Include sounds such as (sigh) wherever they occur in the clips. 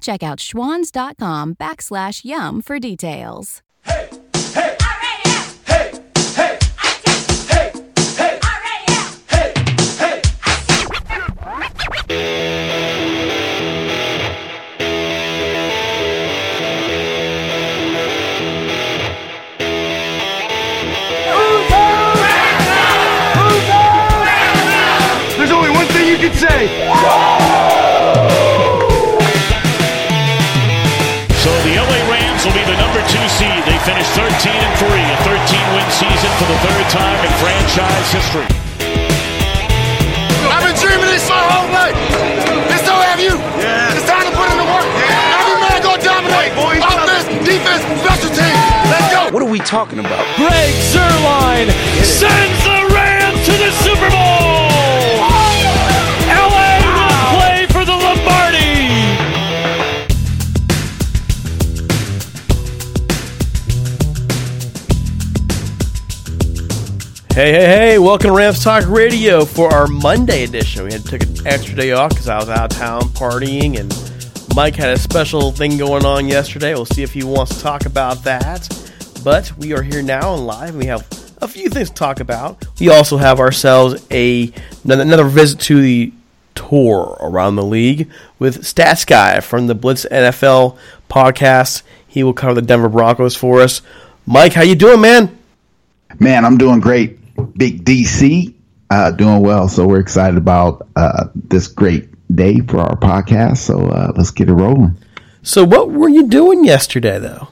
Check out schwans.com backslash yum for details. Hey, hey, hey, hey, hey, hey, hey, hey. There's only one thing you can say. Finished 13 and 3, a 13 win season for the third time in franchise history. I've been dreaming this my whole life. And so have you. Yeah. It's time to put in the work. Every man go dominate. Offense, defense, special teams. Let's go. What are we talking about? Greg Zuerlein sends the Hey, hey, hey, welcome to Rams Talk Radio for our Monday edition. We had to take an extra day off because I was out of town partying, and Mike had a special thing going on yesterday. We'll see if he wants to talk about that. But we are here now and live, and we have a few things to talk about. We also have ourselves a another visit to the tour around the league with Stats Guy from the Blitz NFL podcast. He will cover the Denver Broncos for us. Mike, how you doing, man? Man, I'm doing great. Big DC, uh, doing well. So we're excited about uh, this great day for our podcast. So uh, let's get it rolling. So, what were you doing yesterday, though?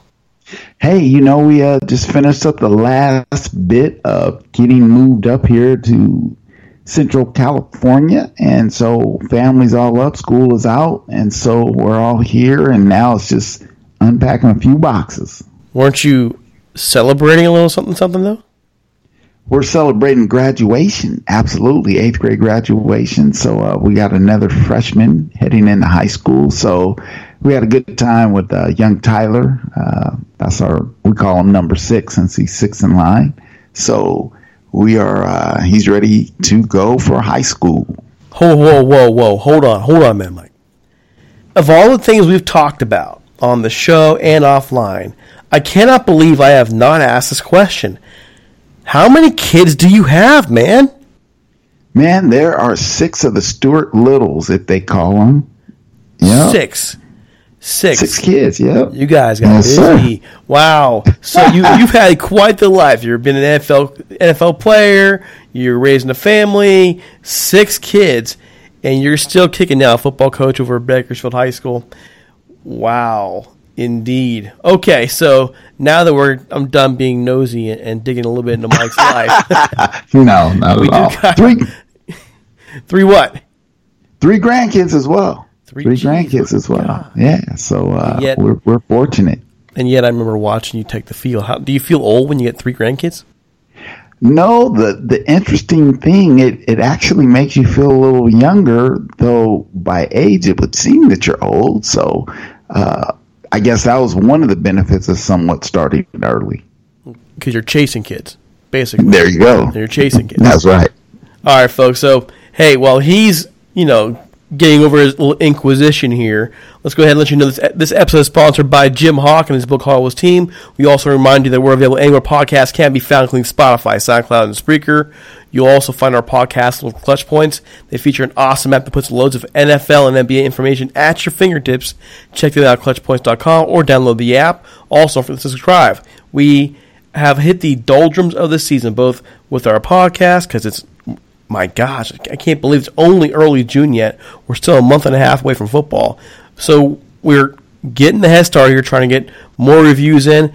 Hey, you know, we uh, just finished up the last bit of getting moved up here to Central California. And so family's all up, school is out. And so we're all here. And now it's just unpacking a few boxes. Weren't you celebrating a little something, something though? We're celebrating graduation. Absolutely. Eighth grade graduation. So uh, we got another freshman heading into high school. So we had a good time with uh, young Tyler. Uh, that's our, we call him number six since he's six in line. So we are, uh, he's ready to go for high school. Whoa, whoa, whoa, whoa! Hold on, hold on, man, Mike. Of all the things we've talked about on the show and offline, I cannot believe I have not asked this question. How many kids do you have, man? Man, there are six of the Stuart Littles, if they call them. Yeah, Six. Six. six kids. Yep. You guys got Yes, sir. Wow. So you (laughs) you've had quite the life. You've been an NFL NFL player. You're raising a family, six kids, and you're still kicking now. Football coach over at Bakersfield High School. Wow, indeed. Okay, so now that we're I'm done being nosy and, and digging a little bit into Mike's life. (laughs) No, not at all. got- Three, (laughs) Three what? three grandkids as well. Three- Three, grandkids as well. Yeah, so uh, Yet- we're we're fortunate. And yet I remember watching you take the field. How do you feel old when you get three grandkids? No, the the interesting thing it it actually makes you feel a little younger, though by age it would seem that you're old. So uh, I guess that was one of the benefits of somewhat starting early. Because you're chasing kids, basically. There you go. You're chasing kids. That's right. All right, folks. So, hey, while he's, you know, getting over his little inquisition here, let's go ahead and let you know this, this episode is sponsored by Jim Hawk and his book Hollywood's Team. We also remind you that we're available anywhere podcasts can be found, including Spotify, SoundCloud, and Spreaker. You'll also find our podcast with Clutch Points. They feature an awesome app that puts loads of NFL and NBA information at your fingertips. Check them out at clutchpoints.com or download the app. Also, for the subscribe, we have hit the doldrums of the season, both with our podcast, because it's my gosh, I can't believe it's only early June yet. We're still a month and a half away from football. So we're getting the head start here, trying to get more reviews in.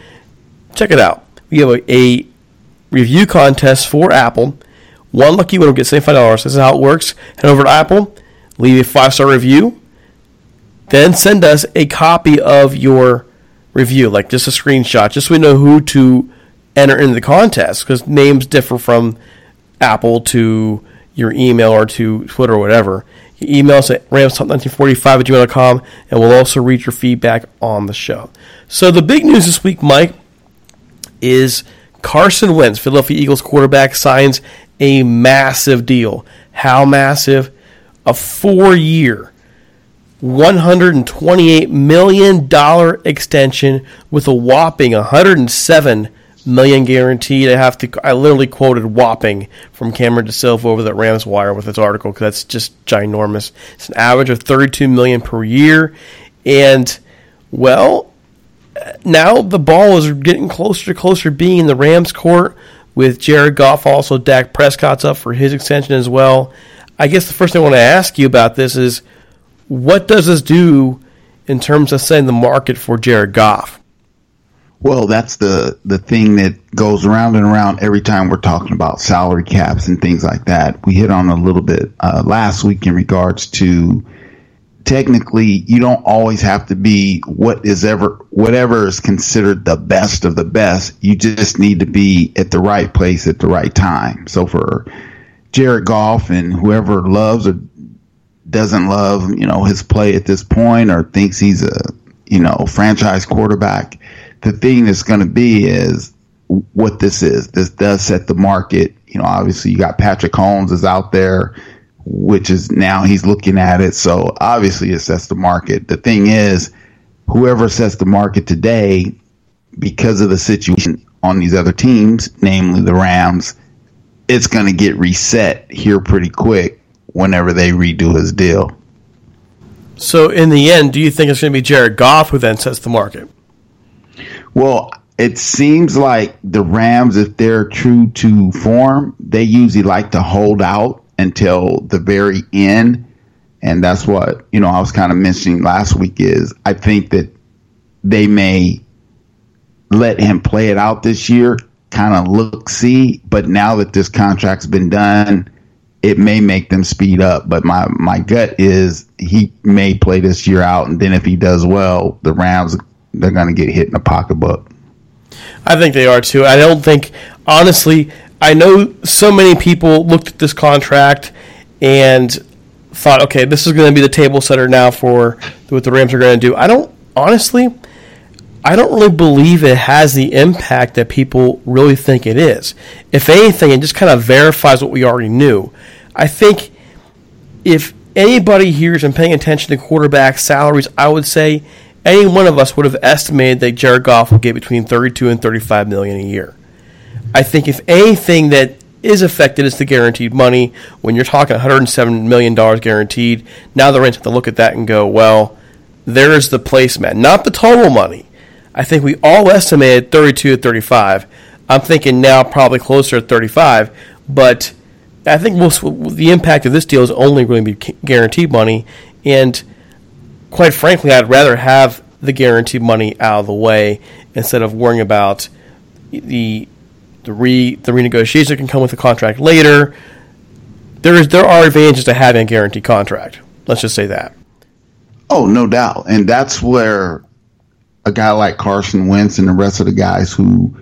Check it out. We have a, a review contest for Apple. One lucky winner will get $75. This is how it works. Head over to Apple, leave a five star review, then send us a copy of your review, like just a screenshot, just so we know who to enter into the contest because names differ from Apple to your email or to Twitter or whatever. You email us at ramstalk1945 at gmail.com and we'll also read your feedback on the show. So the big news this week, Mike, is Carson Wentz, Philadelphia Eagles quarterback, signs a massive deal. How massive? A four year, $128 million extension with a whopping 107 million guaranteed. I have to. I literally quoted whopping from Cameron DaSilva over the Rams Wire with this article because that's just ginormous. It's an average of 32 million per year, and well, now the ball is getting closer to closer being in the Rams' court with Jared Goff. Also, Dak Prescott's up for his extension as well. I guess the first thing I want to ask you about this is what does this do in terms of setting the market for Jared Goff? Well, that's the the thing that goes around and around every time we're talking about salary caps and things like that. We hit on a little bit uh, last week in regards to technically you don't always have to be what is ever whatever is considered the best of the best. You just need to be at the right place at the right time. So for Jared Goff and whoever loves or doesn't love, you know, his play at this point or thinks he's a, you know, franchise quarterback, the thing that's going to be is what this is. This does set the market. You know, obviously you got Patrick Mahomes is out there, which is now he's looking at it. So obviously it sets the market. The thing is, whoever sets the market today, because of the situation on these other teams, namely the Rams, it's going to get reset here pretty quick whenever they redo his deal. So, in the end, do you think it's going to be Jared Goff who then sets the market? Well, it seems like the Rams, if they're true to form, they usually like to hold out until the very end. And that's what, you know, I was kind of mentioning last week is I think that they may let him play it out this year, kind of look see, but now that this contract's been done, it may make them speed up. But my, my gut is he may play this year out, and then if he does well, the Rams they're going to get hit in the pocketbook. I think they are too. I don't think, honestly, I know so many people looked at this contract and thought, okay, this is going to be the table setter now for what the Rams are going to do. I don't, honestly, I don't really believe it has the impact that people really think it is. If anything, it just kind of verifies what we already knew. I think if anybody here is paying attention to quarterback salaries, I would say any one of us would have estimated that Jared Goff will get between 32 and 35 million a year. I think if anything that is affected is the guaranteed money. When you're talking 107 million dollars guaranteed, now the Rams have to look at that and go, well, there is the placemat, not the total money. I think we all estimated 32 to 35. I'm thinking now probably closer to 35, but I think the impact of this deal is only going to be guaranteed money, and quite frankly, I'd rather have the guaranteed money out of the way instead of worrying about the the re the renegotiation can come with the contract later. There is there are advantages to having a guaranteed contract. Let's just say that. Oh, no doubt. And that's where a guy like Carson Wentz and the rest of the guys who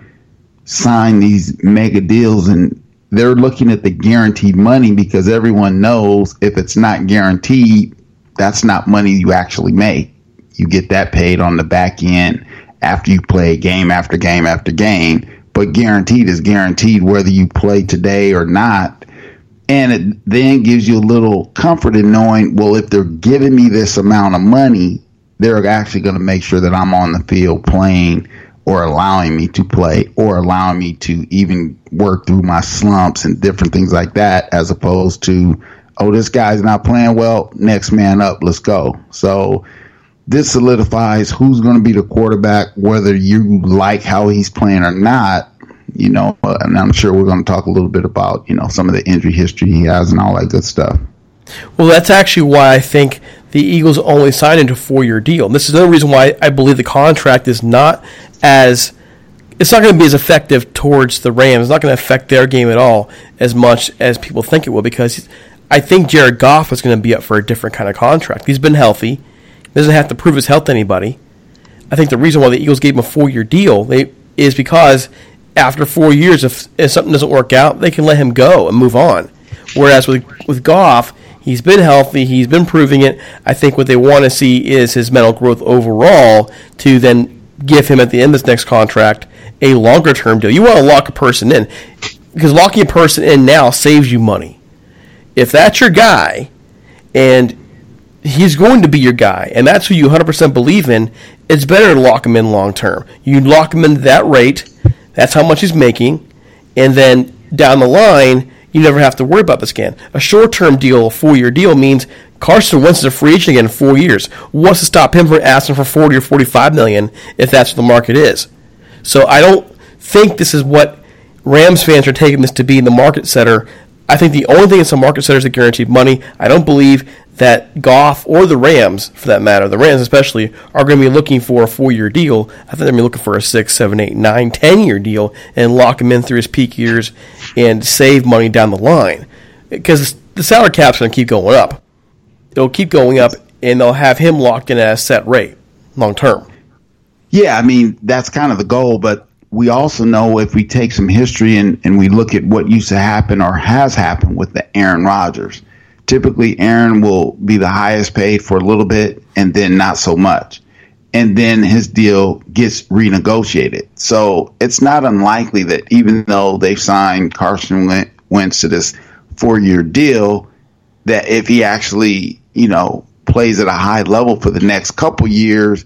sign these mega deals and they're looking at the guaranteed money because everyone knows if it's not guaranteed, that's not money you actually make. You get that paid on the back end after you play game after game after game. But guaranteed is guaranteed whether you play today or not. And it then gives you a little comfort in knowing, well, if they're giving me this amount of money, they're actually going to make sure that I'm on the field playing or allowing me to play or allowing me to even work through my slumps and different things like that, as opposed to, oh, this guy's not playing well, next man up, let's go. So this solidifies who's going to be the quarterback, whether you like how he's playing or not. You know, and I'm sure we're going to talk a little bit about, you know, some of the injury history he has and all that good stuff. Well, that's actually why I think the Eagles only signed into a four year deal. And this is another reason why I believe the contract is not as it's not going to be as effective towards the Rams. It's not going to affect their game at all as much as people think it will because I think Jared Goff is going to be up for a different kind of contract. He's been healthy. Doesn't have to prove his health to anybody. I think the reason why the Eagles gave him a four year deal they, is because after four years, if, if something doesn't work out, they can let him go and move on. Whereas with with Goff, he's been healthy, he's been proving it. I think what they want to see is his mental growth overall to then give him at the end of this next contract a longer term deal. You want to lock a person in because locking a person in now saves you money. If that's your guy and he's going to be your guy and that's who you 100% believe in, it's better to lock him in long term. You lock him in that rate, that's how much he's making, and then down the line, you never have to worry about this again. A short term deal, a four year deal, means Carson Wentz is a free agent again in four years. What's to stop him from asking for 40 or 45 million if that's what the market is? So I don't think this is what Rams fans are taking this to be in the market setter. I think the only thing that's a market setter is the guaranteed money. I don't believe that Goff or the Rams, for that matter, the Rams especially, are going to be looking for a four-year deal. I think they're going to be looking for a six, seven, eight, nine, ten-year deal and lock him in through his peak years and save money down the line. Because the salary cap's going to keep going up. It'll keep going up, and they'll have him locked in at a set rate long term. Yeah, I mean, that's kind of the goal, but we also know if we take some history and, and we look at what used to happen or has happened with the Aaron Rodgers, typically Aaron will be the highest paid for a little bit and then not so much. And then his deal gets renegotiated. So it's not unlikely that even though they've signed Carson Wentz to this four year deal, that if he actually, you know, plays at a high level for the next couple years,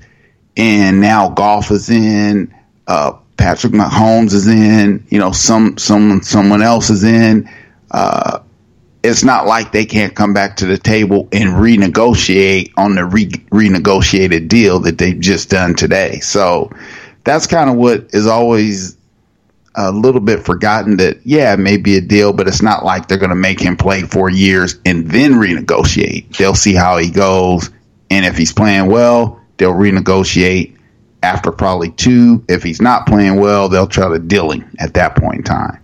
and now Goff is in, uh, Patrick Mahomes is in, you know, some someone someone else is in. Uh, it's not like they can't come back to the table and renegotiate on the re- renegotiated deal that they've just done today. So that's kind of what is always a little bit forgotten that yeah, it may be a deal, but it's not like they're going to make him play four years and then renegotiate. They'll see how he goes, and if he's playing well, they'll renegotiate after probably two. If he's not playing well, they'll try to deal him at that point in time.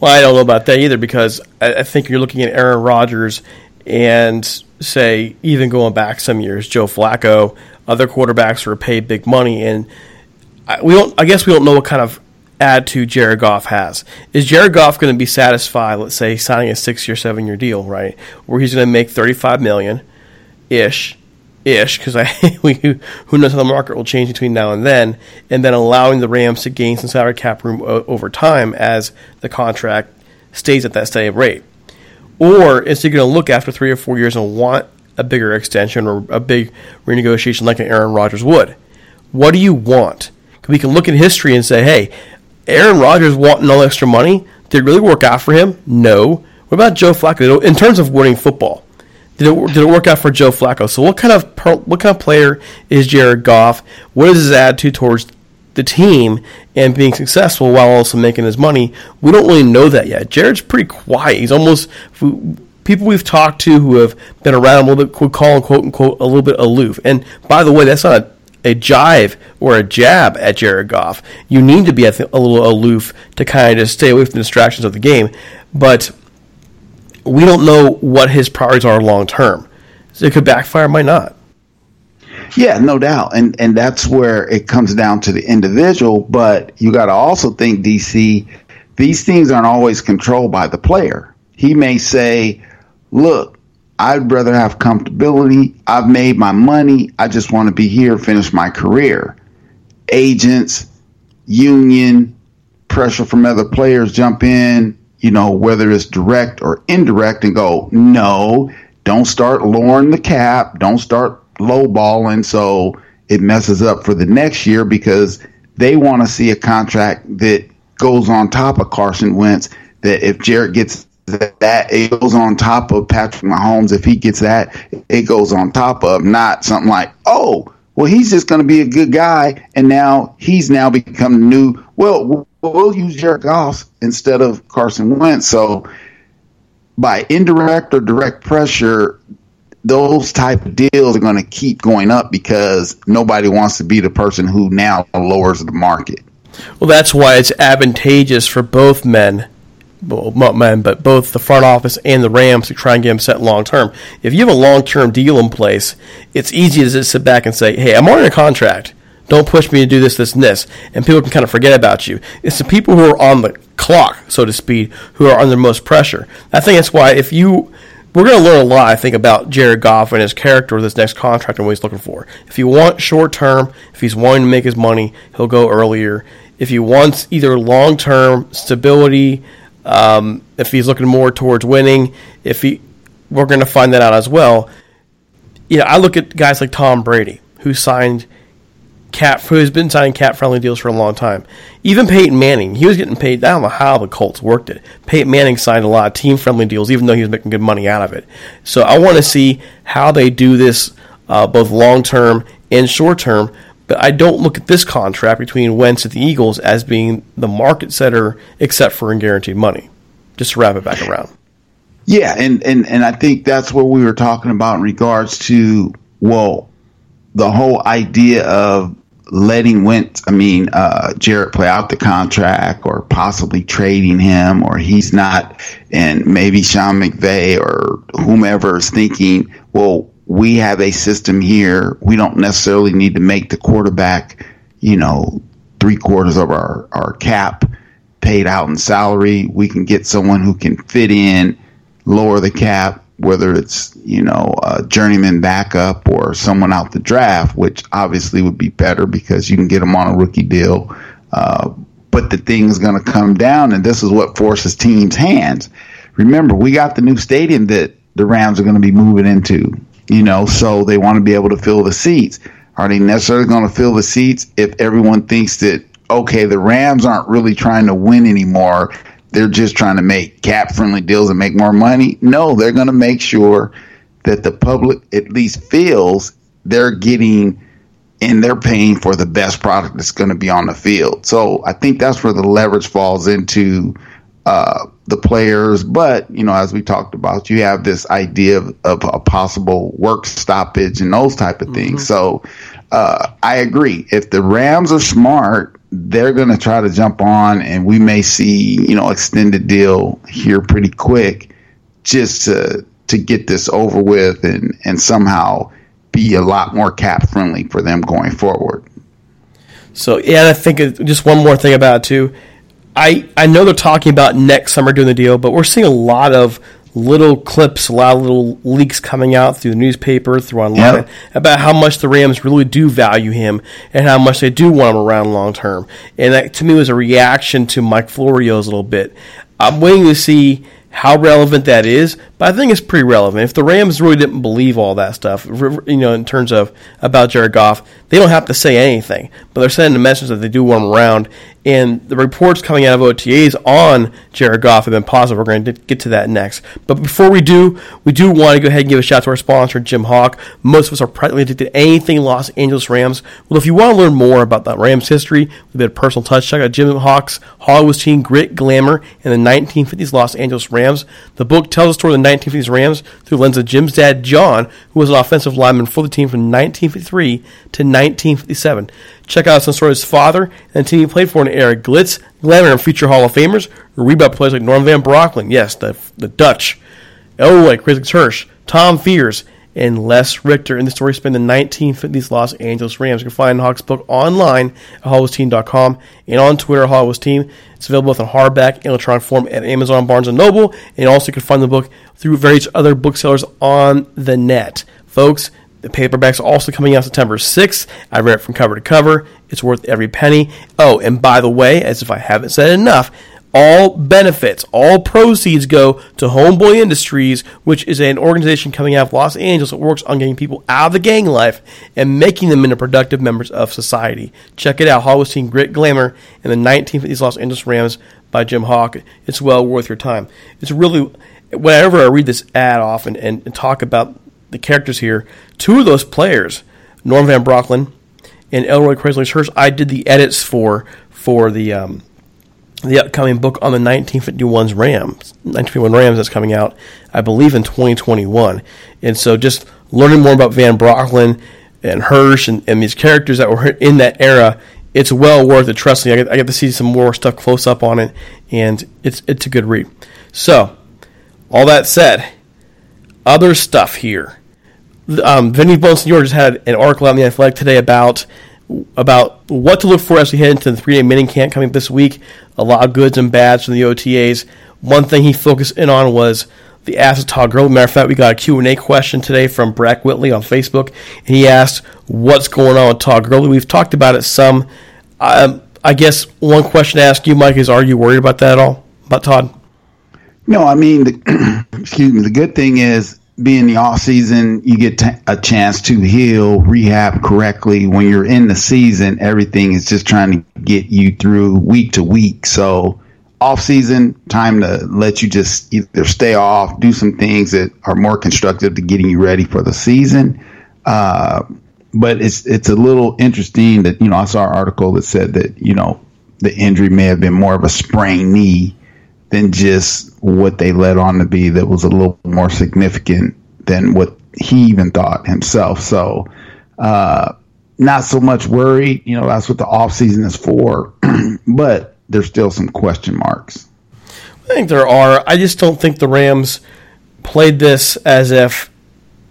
Well, I don't know about that either because I, I think you're looking at Aaron Rodgers and say even going back some years, Joe Flacco, other quarterbacks were paid big money, and I, we don't. I guess we don't know what kind of attitude Jared Goff has. Is Jared Goff going to be satisfied? Let's say signing a six-year, seven-year deal, right, where he's going to make thirty-five million ish ish because I (laughs) we, who knows how the market will change between now and then, and then allowing the Rams to gain some salary cap room o- over time as the contract stays at that steady rate, or is he going to look after three or four years and want a bigger extension or a big renegotiation like an Aaron Rodgers would? What do you want? We can look at history and say, hey, Aaron Rodgers wanting all extra money Did it really work out for him? No. What about Joe Flacco? In terms of winning football, did it, did it work out for Joe Flacco? So what kind of per, what kind of player is Jared Goff? What is his attitude towards the team and being successful while also making his money? We don't really know that yet. Jared's pretty quiet. He's almost people we've talked to who have been around a little bit would call him quote unquote a little bit aloof. And by the way, that's not a a jive or a jab at Jared Goff. You need to be a, little aloof to kind of just stay away from the distractions of the game. But we don't know what his priorities are long term. So it could backfire, might not. Yeah, no doubt. And and that's where it comes down to the individual, but you got to also think DC these things aren't always controlled by the player. He may say, "Look, I'd rather have comfortability. I've made my money. I just want to be here, finish my career." Agents, union, pressure from other players jump in, you know, whether it's direct or indirect and go, "No, don't start lowering the cap, don't start lowballing so it messes up for the next year because they want to see a contract that goes on top of Carson Wentz. That if Jared gets that, it goes on top of Patrick Mahomes. If he gets that, it goes on top of not something like, oh, well, he's just going to be a good guy, and now he's now become new. Well, we'll use Jared Goff instead of Carson Wentz. So by indirect or direct pressure, those type of deals are going to keep going up because nobody wants to be the person who now lowers the market. Well, that's why it's advantageous for both men, well, not men, but both the front office and the Rams to try and get him set long term. If you have a long term deal in place, it's easy to just sit back and say, "Hey, I'm on a contract. Don't push me to do this, this, and this," and people can kind of forget about you. It's the people who are on the clock, so to speak, who are under most pressure. I think that's why if you we're going to learn a lot, I think, about Jared Goff and his character this next contract and what he's looking for. If he wants short term, if he's wanting to make his money, he'll go earlier. If he wants either long term stability, um, if he's looking more towards winning, if he, we're going to find that out as well. You know, I look at guys like Tom Brady, who signed cap, who has been signing cap friendly deals for a long time. Even Peyton Manning, he was getting paid. I don't know how the Colts worked it. Peyton Manning signed a lot of team friendly deals, even though he was making good money out of it. So I want to see how they do this, uh, both long term and short term. But I don't look at this contract between Wentz and the Eagles as being the market setter, except for in guaranteed money. Just to wrap it back around. Yeah, and, and, and I think that's what we were talking about in regards to, well, the whole idea of letting Wentz, I mean, uh, Jared play out the contract or possibly trading him or he's not, and maybe Sean McVay or whomever is thinking, well, we have a system here. We don't necessarily need to make the quarterback, you know, three quarters of our, our cap paid out in salary. We can get someone who can fit in, lower the cap, whether it's you know a journeyman backup or someone out the draft, which obviously would be better because you can get them on a rookie deal. Uh, but the thing is going to come down, and this is what forces teams' hands. Remember, we got the new stadium that the Rams are going to be moving into. You know, so they want to be able to fill the seats. Are they necessarily going to fill the seats if everyone thinks that okay, the Rams aren't really trying to win anymore? They're just trying to make cap friendly deals and make more money. No, they're going to make sure that the public at least feels they're getting and they're paying for the best product that's going to be on the field. So I think that's where the leverage falls into uh, the players. But, you know, as we talked about, you have this idea of, of a possible work stoppage and those type of things. So uh, I agree. If the Rams are smart, they're going to try to jump on, and we may see you know extended deal here pretty quick, just to to get this over with and and somehow be a lot more cap friendly for them going forward. So yeah, I think just one more thing about it too. I I know they're talking about next summer doing the deal, but we're seeing a lot of little clips, a lot of little leaks coming out through the newspaper, through online Yep. about how much the Rams really do value him and how much they do want him around long term. And that to me was a reaction to Mike Florio's little bit. I'm waiting to see how relevant that is, but I think it's pretty relevant. If the Rams really didn't believe all that stuff, you know, in terms of about Jared Goff, they don't have to say anything, but they're sending a message that they do want him around. And the reports coming out of OTAs on Jared Goff have been positive. We're going to get to that next. But before we do, we do want to go ahead and give a shout out to our sponsor, Jim Hawk. Most of us are practically addicted to anything Los Angeles Rams. Well, if you want to learn more about the Rams history, a bit of personal touch, check out Jim Hawk's Hollywood Team Grit, Glamour, and the 1950s Los Angeles Rams. The book tells the story of the 1950s Rams through the lens of Jim's dad, John, who was an offensive lineman for the team from 1953 to 1957. Check out some stories of his father and the team he played for in era Glitz, Glamour, and future Hall of Famers. Read about players like Norm Van Brocklin, yes, the, the Dutch, like Chris Hirsch, Tom Fears, and Les Richter. In the story spent the 1950s Los Angeles Rams. You can find Hawk's book online at HollywoodTeam.com and on Twitter, Hollywood Team. It's available both in hardback and electronic form at Amazon, Barnes & Noble, and also you can find the book through various other booksellers on the net. Folks, the paperback's also coming out September 6th. I read it from cover to cover. It's worth every penny. Oh, and by the way, as if I haven't said enough, all benefits, all proceeds go to Homeboy Industries, which is an organization coming out of Los Angeles that works on getting people out of the gang life and making them into productive members of society. Check it out, Team Grit Glamour and the 1950s Los Angeles Rams by Jim Hawk. It's well worth your time. It's really, whenever I read this ad off and, and, and talk about the characters here, two of those players, Norm Van Brocklin and Elroy Crazylegs Hirsch, I did the edits for for the um, the upcoming book on the 1951's Rams, 1951 Rams that's coming out, I believe, in 2021. And so just learning more about Van Brocklin and Hirsch and, and these characters that were in that era, it's well worth it. Trust me, I get, I get to see some more stuff close up on it, and it's it's a good read. So, all that said, other stuff here. Um, Vinny Bonsignore just had an article in the Athletic today about about what to look for as we head into the three day mini camp coming up this week. A lot of goods and bads from the OTAs. One thing he focused in on was the Todd Gurley. Matter of fact, we got a Q&A question today from Brack Whitley on Facebook, and he asked what's going on with Todd Gurley. We've talked about it some. Um, I guess one question to ask you, Mike, is are you worried about that at all, about Todd? No, I mean, the, (clears throat) excuse me. The good thing is, being the off season, you get t- a chance to heal, rehab correctly. When you're in the season, everything is just trying to get you through week to week. So, off season, time to let you just either stay off, do some things that are more constructive to getting you ready for the season. Uh, but it's it's a little interesting that you know I saw an article that said that you know the injury may have been more of a sprained knee than just what they led on to be that was a little more significant than what he even thought himself. So, uh, not so much worried. You know, that's what the off season is for. (clears throat) but there's still some question marks. I think there are. I just don't think the Rams played this as if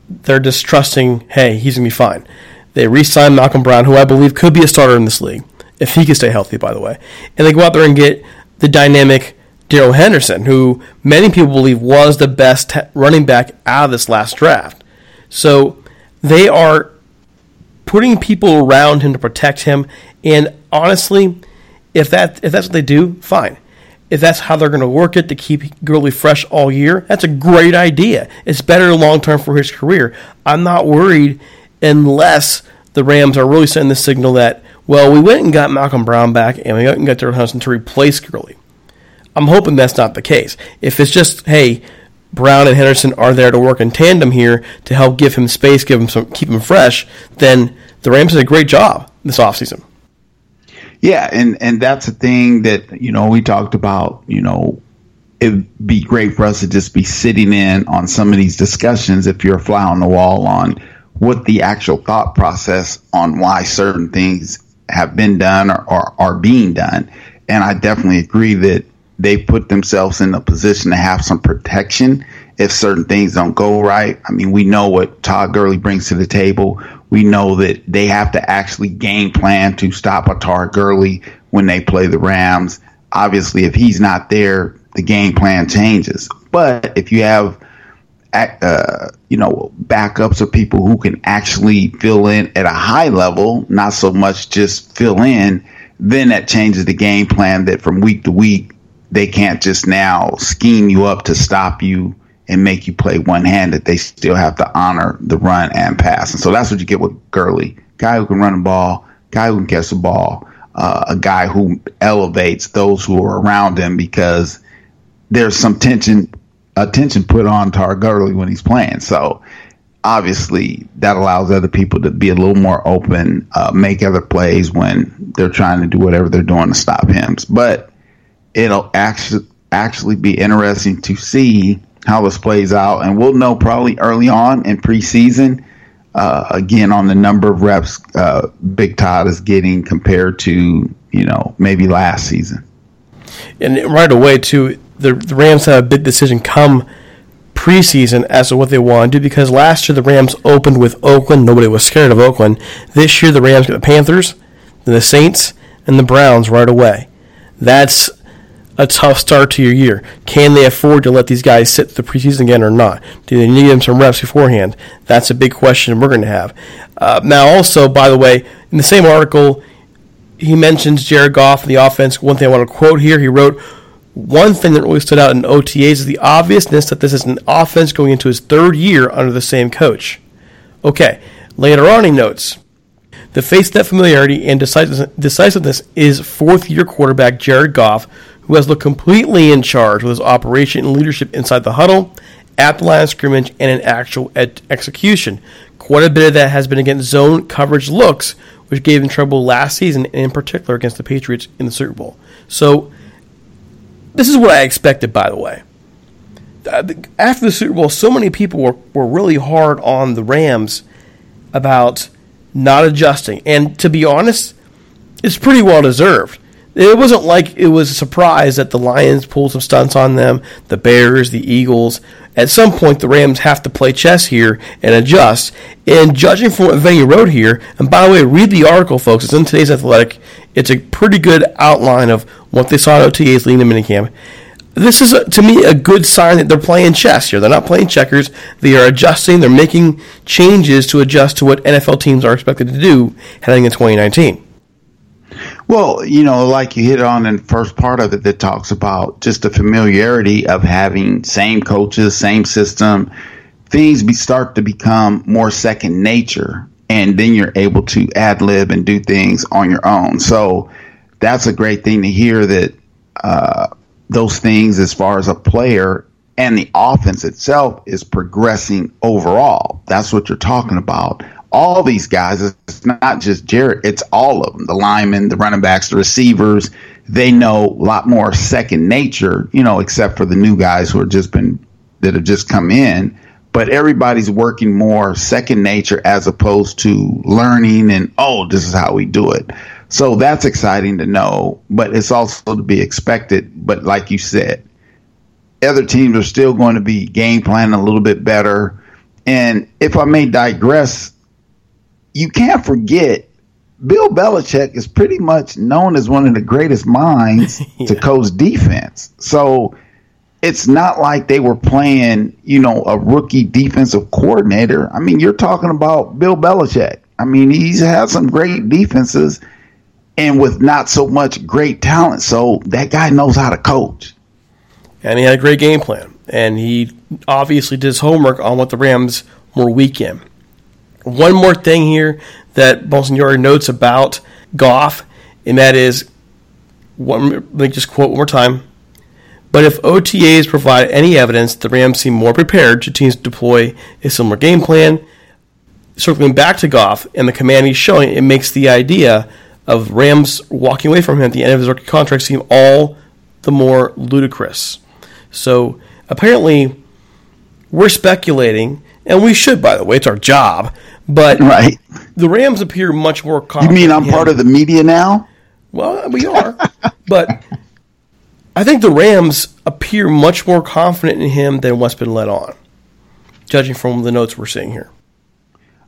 they're just trusting, hey, he's going to be fine. They re signed Malcolm Brown, who I believe could be a starter in this league, if he could stay healthy, by the way. And they go out there and get the dynamic Darrell Henderson, who many people believe was the best running back out of this last draft. So they are putting people around him to protect him. And honestly, if that if that's what they do, fine. If that's how they're going to work it to keep Gurley fresh all year, that's a great idea. It's better long term for his career. I'm not worried unless the Rams are really sending the signal that, well, we went and got Malcolm Brown back and we went and got Darrell Henderson to replace Gurley. I'm hoping that's not the case. If it's just, hey, Brown and Henderson are there to work in tandem here to help give him space, give him some, keep him fresh, then the Rams did a great job this offseason. Yeah, and and that's a thing that you know we talked about. You know, it'd be great for us to just be sitting in on some of these discussions if you're a fly on the wall on what the actual thought process on why certain things have been done or, or are being done. And I definitely agree that they put themselves in a position to have some protection if certain things don't go right. I mean, we know what Todd Gurley brings to the table. We know that they have to actually game plan to stop a Todd Gurley when they play the Rams. Obviously, if he's not there, the game plan changes. But if you have, uh, you know, backups of people who can actually fill in at a high level, not so much just fill in, then that changes the game plan that from week to week they can't just now scheme you up to stop you and make you play one handed. They still have to honor the run and pass. And so that's what you get with Gurley. Guy who can run the ball, guy who can catch the ball, uh, a guy who elevates those who are around him because there's some tension attention put on Todd Gurley when he's playing. So obviously that allows other people to be a little more open, uh, make other plays when they're trying to do whatever they're doing to stop him. But it'll actually actually be interesting to see how this plays out, and we'll know probably early on in preseason. Uh, again, on the number of reps uh, Big Todd is getting compared to you know maybe last season. And right away, too, the, the Rams have a big decision come preseason as to what they want to do because last year the Rams opened with Oakland. Nobody was scared of Oakland. This year the Rams get the Panthers, then the Saints, and the Browns right away. That's a tough start to your year. Can they afford to let these guys sit the preseason again or not? Do they need them some reps beforehand? That's a big question we're going to have. Uh, now, also, by the way, in the same article, he mentions Jared Goff and the offense. One thing I want to quote here, he wrote, one thing that really stood out in OTAs is the obviousness that this is an offense going into his third year under the same coach. Okay, later on he notes, the face that familiarity and decisiveness is fourth year quarterback Jared Goff, who has looked completely in charge with his operation and leadership inside the huddle, at the line of scrimmage, and in actual ed- execution. Quite a bit of that has been against zone coverage looks, which gave him trouble last season, and in particular against the Patriots in the Super Bowl. So, this is what I expected, by the way. After the Super Bowl, so many people were, were really hard on the Rams about not adjusting. And to be honest, it's pretty well deserved. It wasn't like it was a surprise that the Lions pulled some stunts on them, the Bears, the Eagles. At some point, the Rams have to play chess here and adjust. And judging from what Vinny wrote here, and by the way, read the article, folks. It's in today's Athletic. It's a pretty good outline of what they saw at OTAs leading to minicamp. This is, a, to me, a good sign that they're playing chess here. They're not playing checkers. They are adjusting. They're making changes to adjust to what NFL teams are expected to do heading into 2019. Well, you know, like you hit on in the first part of it that talks about just the familiarity of having same coaches, same system. Things be, start to become more second nature, and then you're able to ad lib and do things on your own. So that's a great thing to hear that uh, those things, as far as a player and the offense itself, is progressing overall. That's what you're talking about all these guys, it's not just Jared, it's all of them the linemen, the running backs, the receivers. They know a lot more second nature, you know, except for the new guys who are just been, that have just come in. But everybody's working more second nature as opposed to learning and, oh, this is how we do it. So that's exciting to know, but it's also to be expected. But like you said, other teams are still going to be game planning a little bit better. And if I may digress, you can't forget Bill Belichick is pretty much known as one of the greatest minds (laughs) yeah. to coach defense. So it's not like they were playing, you know, a rookie defensive coordinator. I mean, you're talking about Bill Belichick. I mean, he's had some great defenses and with not so much great talent. So that guy knows how to coach. And he had a great game plan. And he obviously did his homework on what the Rams were weak in. One more thing here that Bonsignore notes about Goff, and that is, one, let me just quote one more time. But if OTAs provide any evidence, the Rams seem more prepared to teams deploy a similar game plan. Circling back to Goff and the command he's showing, it makes the idea of Rams walking away from him at the end of his rookie contract seem all the more ludicrous. So apparently, we're speculating, and we should, by the way, it's our job. But right. the Rams appear much more confident. You mean I'm part of the media now? Well, we are. but I think the Rams appear much more confident in him than what's been let on, judging from the notes we're seeing here.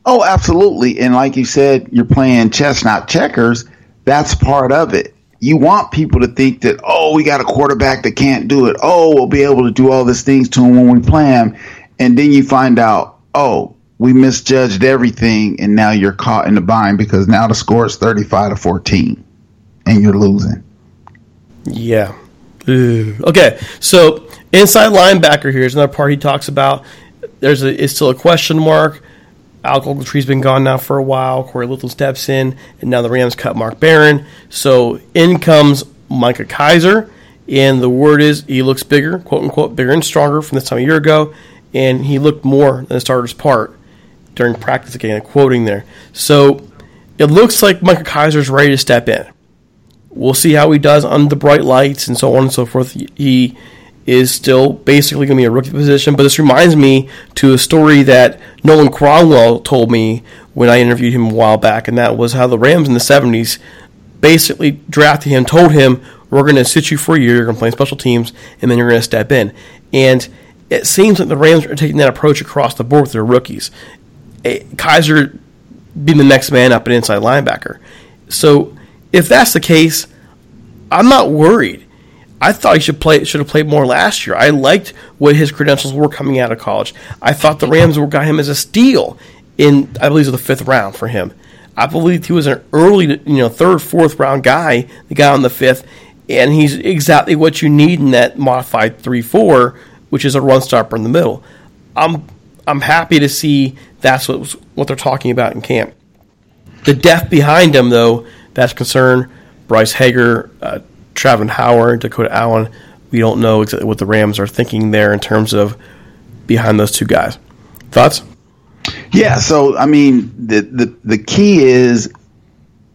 Oh, absolutely. And like you said, you're playing chess, not checkers. That's part of it. You want people to think that, oh, we got a quarterback that can't do it. Oh, we'll be able to do all these things to him when we play him. And then you find out, oh, we misjudged everything, and now you're caught in the bind because now the score is 35 to 14, and you're losing. Yeah. Okay, so inside linebacker here is another part he talks about. There's a it's still a question mark. Alec Ogletree's been gone now for a while. Cory Littleton steps in, and now the Rams cut Mark Barron. So in comes Micah Kiser, and the word is he looks bigger, quote unquote, bigger and stronger from this time a year ago, and he looked more than the starter's part during practice again. Quoting there, so it looks like Micah Kiser is ready to step in. We'll see how he does under the bright lights and so on and so forth. He is still basically going to be a rookie position, but this reminds me to a story that Nolan Cromwell told me when I interviewed him a while back, and that was how the Rams in the 70s basically drafted him, told him, we're going to sit you for a year, you're going to play special teams, and then you're going to step in. And it seems like the Rams are taking that approach across the board with their rookies. Eh, Kiser being the next man up an inside linebacker. So if that's the case, I'm not worried. I thought he should play should have played more last year. I liked what his credentials were coming out of college. I thought the Rams were got him as a steal in I believe it was the fifth round for him. I believe he was an early you know third fourth round guy. The guy on the fifth, and he's exactly what you need in that modified three four, which is a run stopper in the middle. I'm I'm happy to see that's what what they're talking about in camp. The depth behind him, though, that's concern. Bryce Hager, uh, Travin Howard, Dakota Allen. We don't know exactly what the Rams are thinking there in terms of behind those two guys. Thoughts? Yeah, so I mean, the the the key is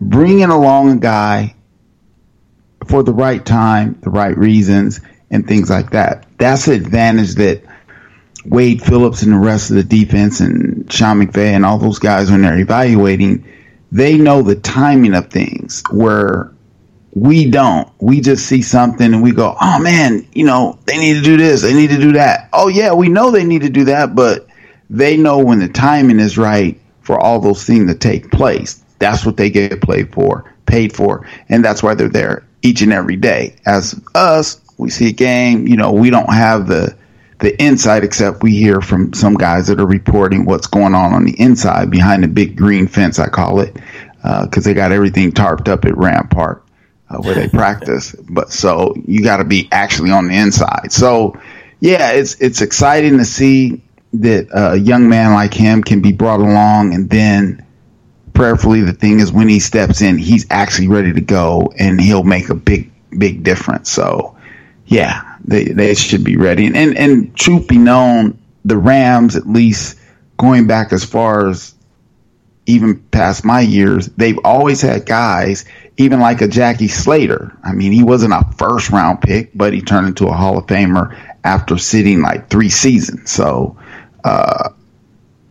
bringing along a guy for the right time, the right reasons, and things like that. That's the advantage that Wade Phillips and the rest of the defense and Sean McVay and all those guys when they're evaluating, they know the timing of things where we don't. We just see something and we go, oh man, you know, they need to do this, they need to do that. Oh yeah, we know they need to do that, but they know when the timing is right for all those things to take place. That's what they get paid for, paid for, and that's why they're there each and every day. As us, we see a game, you know, we don't have the the inside, except we hear from some guys that are reporting what's going on on the inside behind the big green fence, I call it, because they got everything tarped up at Rampart uh, where they (laughs) practice. But so you got to be actually on the inside. So yeah, it's it's exciting to see that a young man like him can be brought along, and then prayerfully, the thing is when he steps in, he's actually ready to go, and he'll make a big big difference. So yeah, they they should be ready. And and, and truth be known, the Rams at least going back as far as even past my years, they've always had guys, even like a Jackie Slater. I mean, he wasn't a first round pick, but he turned into a Hall of Famer after sitting like three seasons. So uh,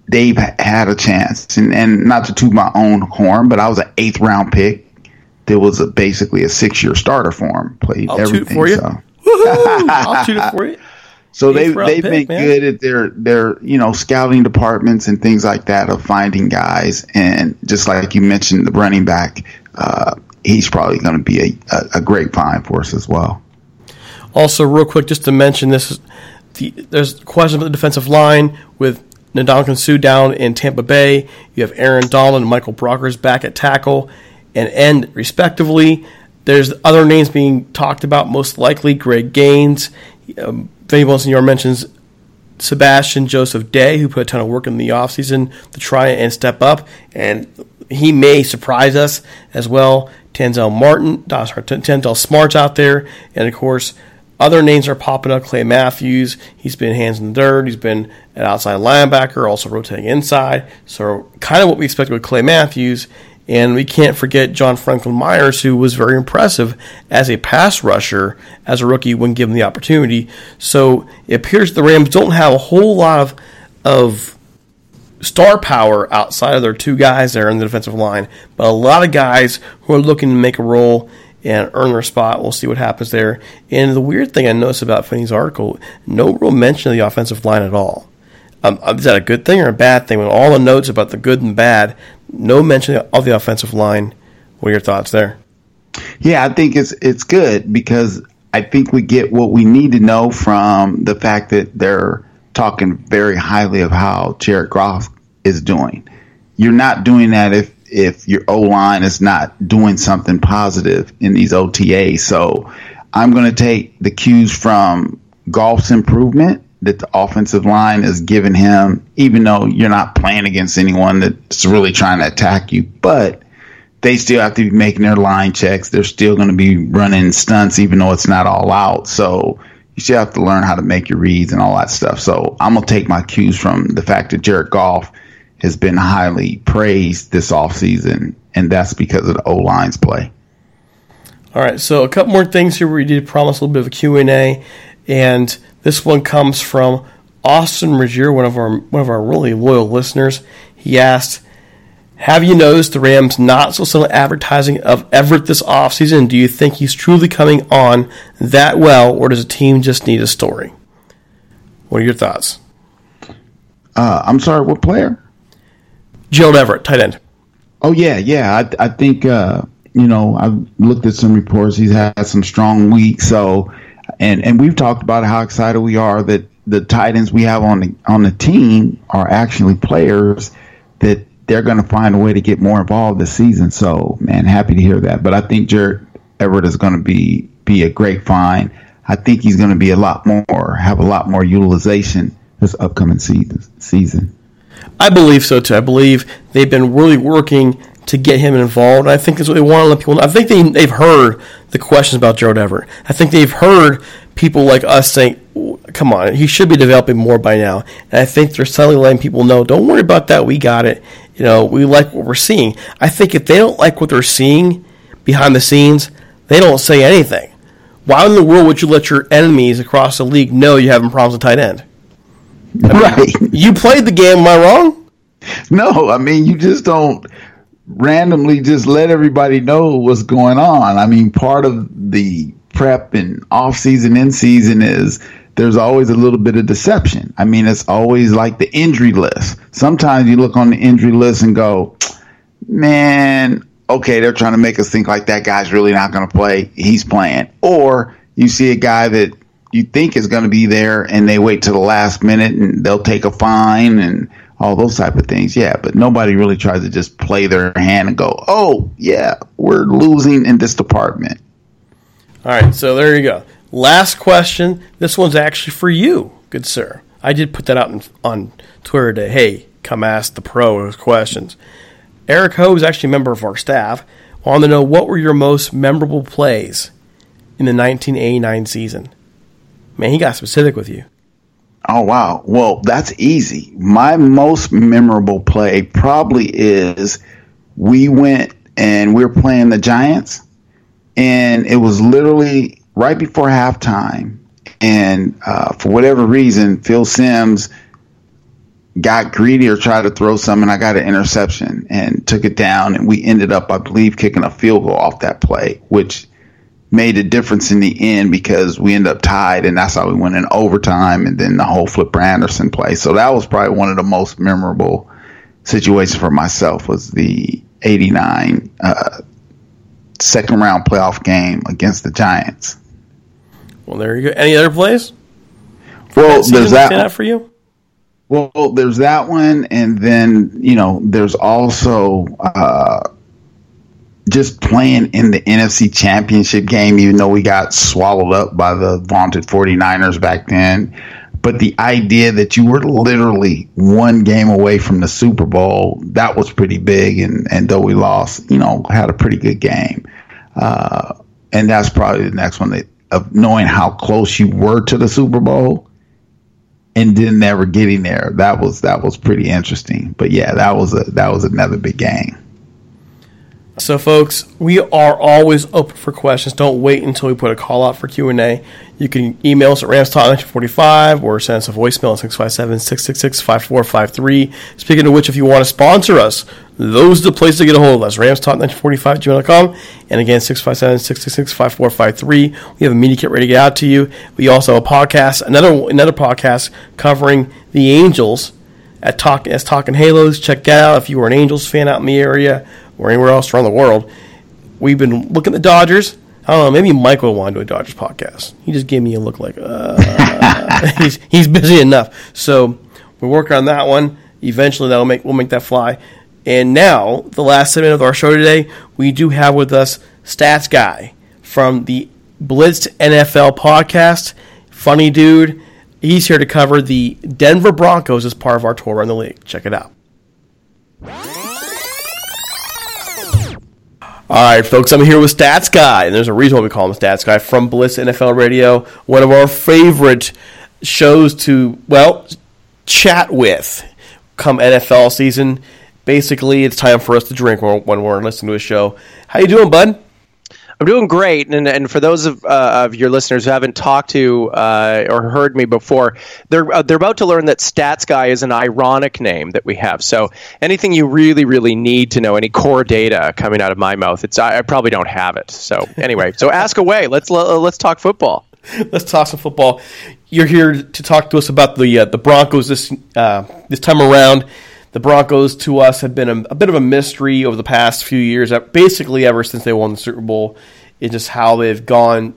they've had a chance. And, and not to toot my own horn, but I was an eighth round pick. There was a, basically a six year starter for him. Played I'll everything. toot for you. So. I'll shoot it for you. (laughs) So they they've pick, been man. good at their their you know scouting departments and things like that of finding guys and just like you mentioned the running back uh, he's probably going to be a, a, a great find for us as well. Also, real quick, just to mention this, the, there's questions about the defensive line with Ndamukong Suh down in Tampa Bay. You have Aaron Donald and Michael Brockers back at tackle and end, respectively. There's other names being talked about, most likely Greg Gaines. Um, Vinny Bonsignore mentions Sebastian Joseph Day, who put a ton of work in the offseason to try and step up, and he may surprise us as well. Tanzel Martin, Tanzel Smart's out there, and of course, other names are popping up. Clay Matthews, he's been hands in the dirt. He's been an outside linebacker, also rotating inside. So, kind of what we expected with Clay Matthews. And we can't forget John Franklin Myers, who was very impressive as a pass rusher as a rookie when given the opportunity. So it appears the Rams don't have a whole lot of of star power outside of their two guys there in the defensive line, but a lot of guys who are looking to make a role and earn their spot. We'll see what happens there. And the weird thing I noticed about Vinny's article, no real mention of the offensive line at all. Um, is that a good thing or a bad thing? With all the notes about the good and bad, no mention of the offensive line. What are your thoughts there? Yeah, I think it's it's good because I think we get what we need to know from the fact that they're talking very highly of how Jared Goff is doing. You're not doing that if if your O line is not doing something positive in these OTAs. So I'm going to take the cues from Goff's improvement that the offensive line is giving him, even though you're not playing against anyone that's really trying to attack you. But they still have to be making their line checks. They're still going to be running stunts, even though it's not all out. So you still have to learn how to make your reads and all that stuff. So I'm going to take my cues from the fact that Jared Goff has been highly praised this offseason, and that's because of the O line's play. All right, so a couple more things here. We did promise a little bit of a Q&A, and this one comes from Austin Regier, one of our one of our really loyal listeners. He asked, have you noticed the Rams not so selling advertising of Everett this offseason? Do you think he's truly coming on that well, or does the team just need a story? What are your thoughts? Uh, I'm sorry, what player? Gerald Everett, tight end. Oh yeah, yeah. I I think uh, you know I've looked at some reports. He's had some strong weeks. So, and and we've talked about how excited we are that the tight ends we have on the on the team are actually players that they're going to find a way to get more involved this season. So, man, happy to hear that. But I think Jared Everett is going to be be a great find. I think he's going to be a lot more have a lot more utilization this upcoming season. Season. I believe so too. I believe they've been really working to get him involved. I think that's what they want to let people know. I think they, they've heard the questions about Gerald Everett. I think they've heard people like us saying, come on, he should be developing more by now. And I think they're suddenly letting people know, don't worry about that. We got it. You know, we like what we're seeing. I think if they don't like what they're seeing behind the scenes, they don't say anything. Why in the world would you let your enemies across the league know you're having problems with tight end? I mean, (laughs) Right. You played the game, am I wrong? No, I mean you just don't randomly just let everybody know what's going on. I mean, part of the prep and off season, in season is there's always a little bit of deception. I mean, it's always like the injury list. Sometimes you look on the injury list and go, man, okay, they're trying to make us think like that guy's really not going to play. He's playing. Or you see a guy that you think is going to be there and they wait to the last minute and they'll take a fine and all those type of things. Yeah, but nobody really tries to just play their hand and go, oh, yeah, we're losing in this department. All right, so there you go. Last question. This one's actually for you, good sir. I did put that out on, on Twitter today. Hey, come ask the pros questions. Eric Ho is actually a member of our staff. Wanted to know what were your most memorable plays in the 1989 season. Man, he got specific with you. Oh wow. Well, that's easy. My most memorable play probably is we went and we were playing the Giants and it was literally right before halftime and uh, for whatever reason Phil Simms got greedy or tried to throw some and I got an interception and took it down and we ended up I believe kicking a field goal off that play which made a difference in the end because we end up tied and that's how we went in overtime and then the whole Flipper Anderson play. So that was probably one of the most memorable situations for myself was the 89 uh, second round playoff game against the Giants. Well, there you go. Any other plays? Well, Season there's that. for you? Well, there's that one, and then you know, there's also uh, just playing in the NFC Championship game, even though we got swallowed up by the vaunted 49ers back then. But the idea that you were literally one game away from the Super Bowl, that was pretty big. And, and though we lost, you know, had a pretty good game. Uh, and that's probably the next one that, of knowing how close you were to the Super Bowl and then never getting there. That was that was pretty interesting. But yeah, that was a that was another big game. So, folks, we are always open for questions. Don't wait until we put a call out for Q and A. You can email us at ramstalk1945 or send us a voicemail at 657-666-5453. Speaking of which, if you want to sponsor us, those are the places to get a hold of us. ramstalk1945 gmail.com. And again, 657-666-5453. We have a media kit ready to get out to you. We also have a podcast, another another podcast covering the Angels at Talk as Talking Halos. Check that out if you are an Angels fan out in the area or anywhere else around the world. We've been looking at the Dodgers. I don't know. Maybe Michael will want to do a Dodgers podcast. He just gave me a look like uh, (laughs) he's he's busy enough. So we're working on that one. Eventually, that'll make we'll make that fly. And now, the last segment of our show today, we do have with us Stats Guy from the Blitz NFL podcast. Funny dude. He's here to cover the Denver Broncos as part of our tour around the league. Check it out. All right, folks, I'm here with Stats Guy, and there's a reason why we call him Stats Guy from Blitz NFL Radio, one of our favorite shows to, well, chat with come NFL season. Basically, it's time for us to drink when we're listening to a show. How you doing, bud? I'm doing great, and and for those of, uh, of your listeners who haven't talked to uh, or heard me before, they're uh, they're about to learn that Stats Guy is an ironic name that we have. So anything you really really need to know, any core data coming out of my mouth, it's I, I probably don't have it. So anyway, so (laughs) ask away. Let's let's talk football. Let's talk some football. You're here to talk to us about the uh, the Broncos this uh, this time around. The Broncos to us have been a, a, bit of a mystery over the past few years. Basically, ever since they won the Super Bowl, it's just how they've gone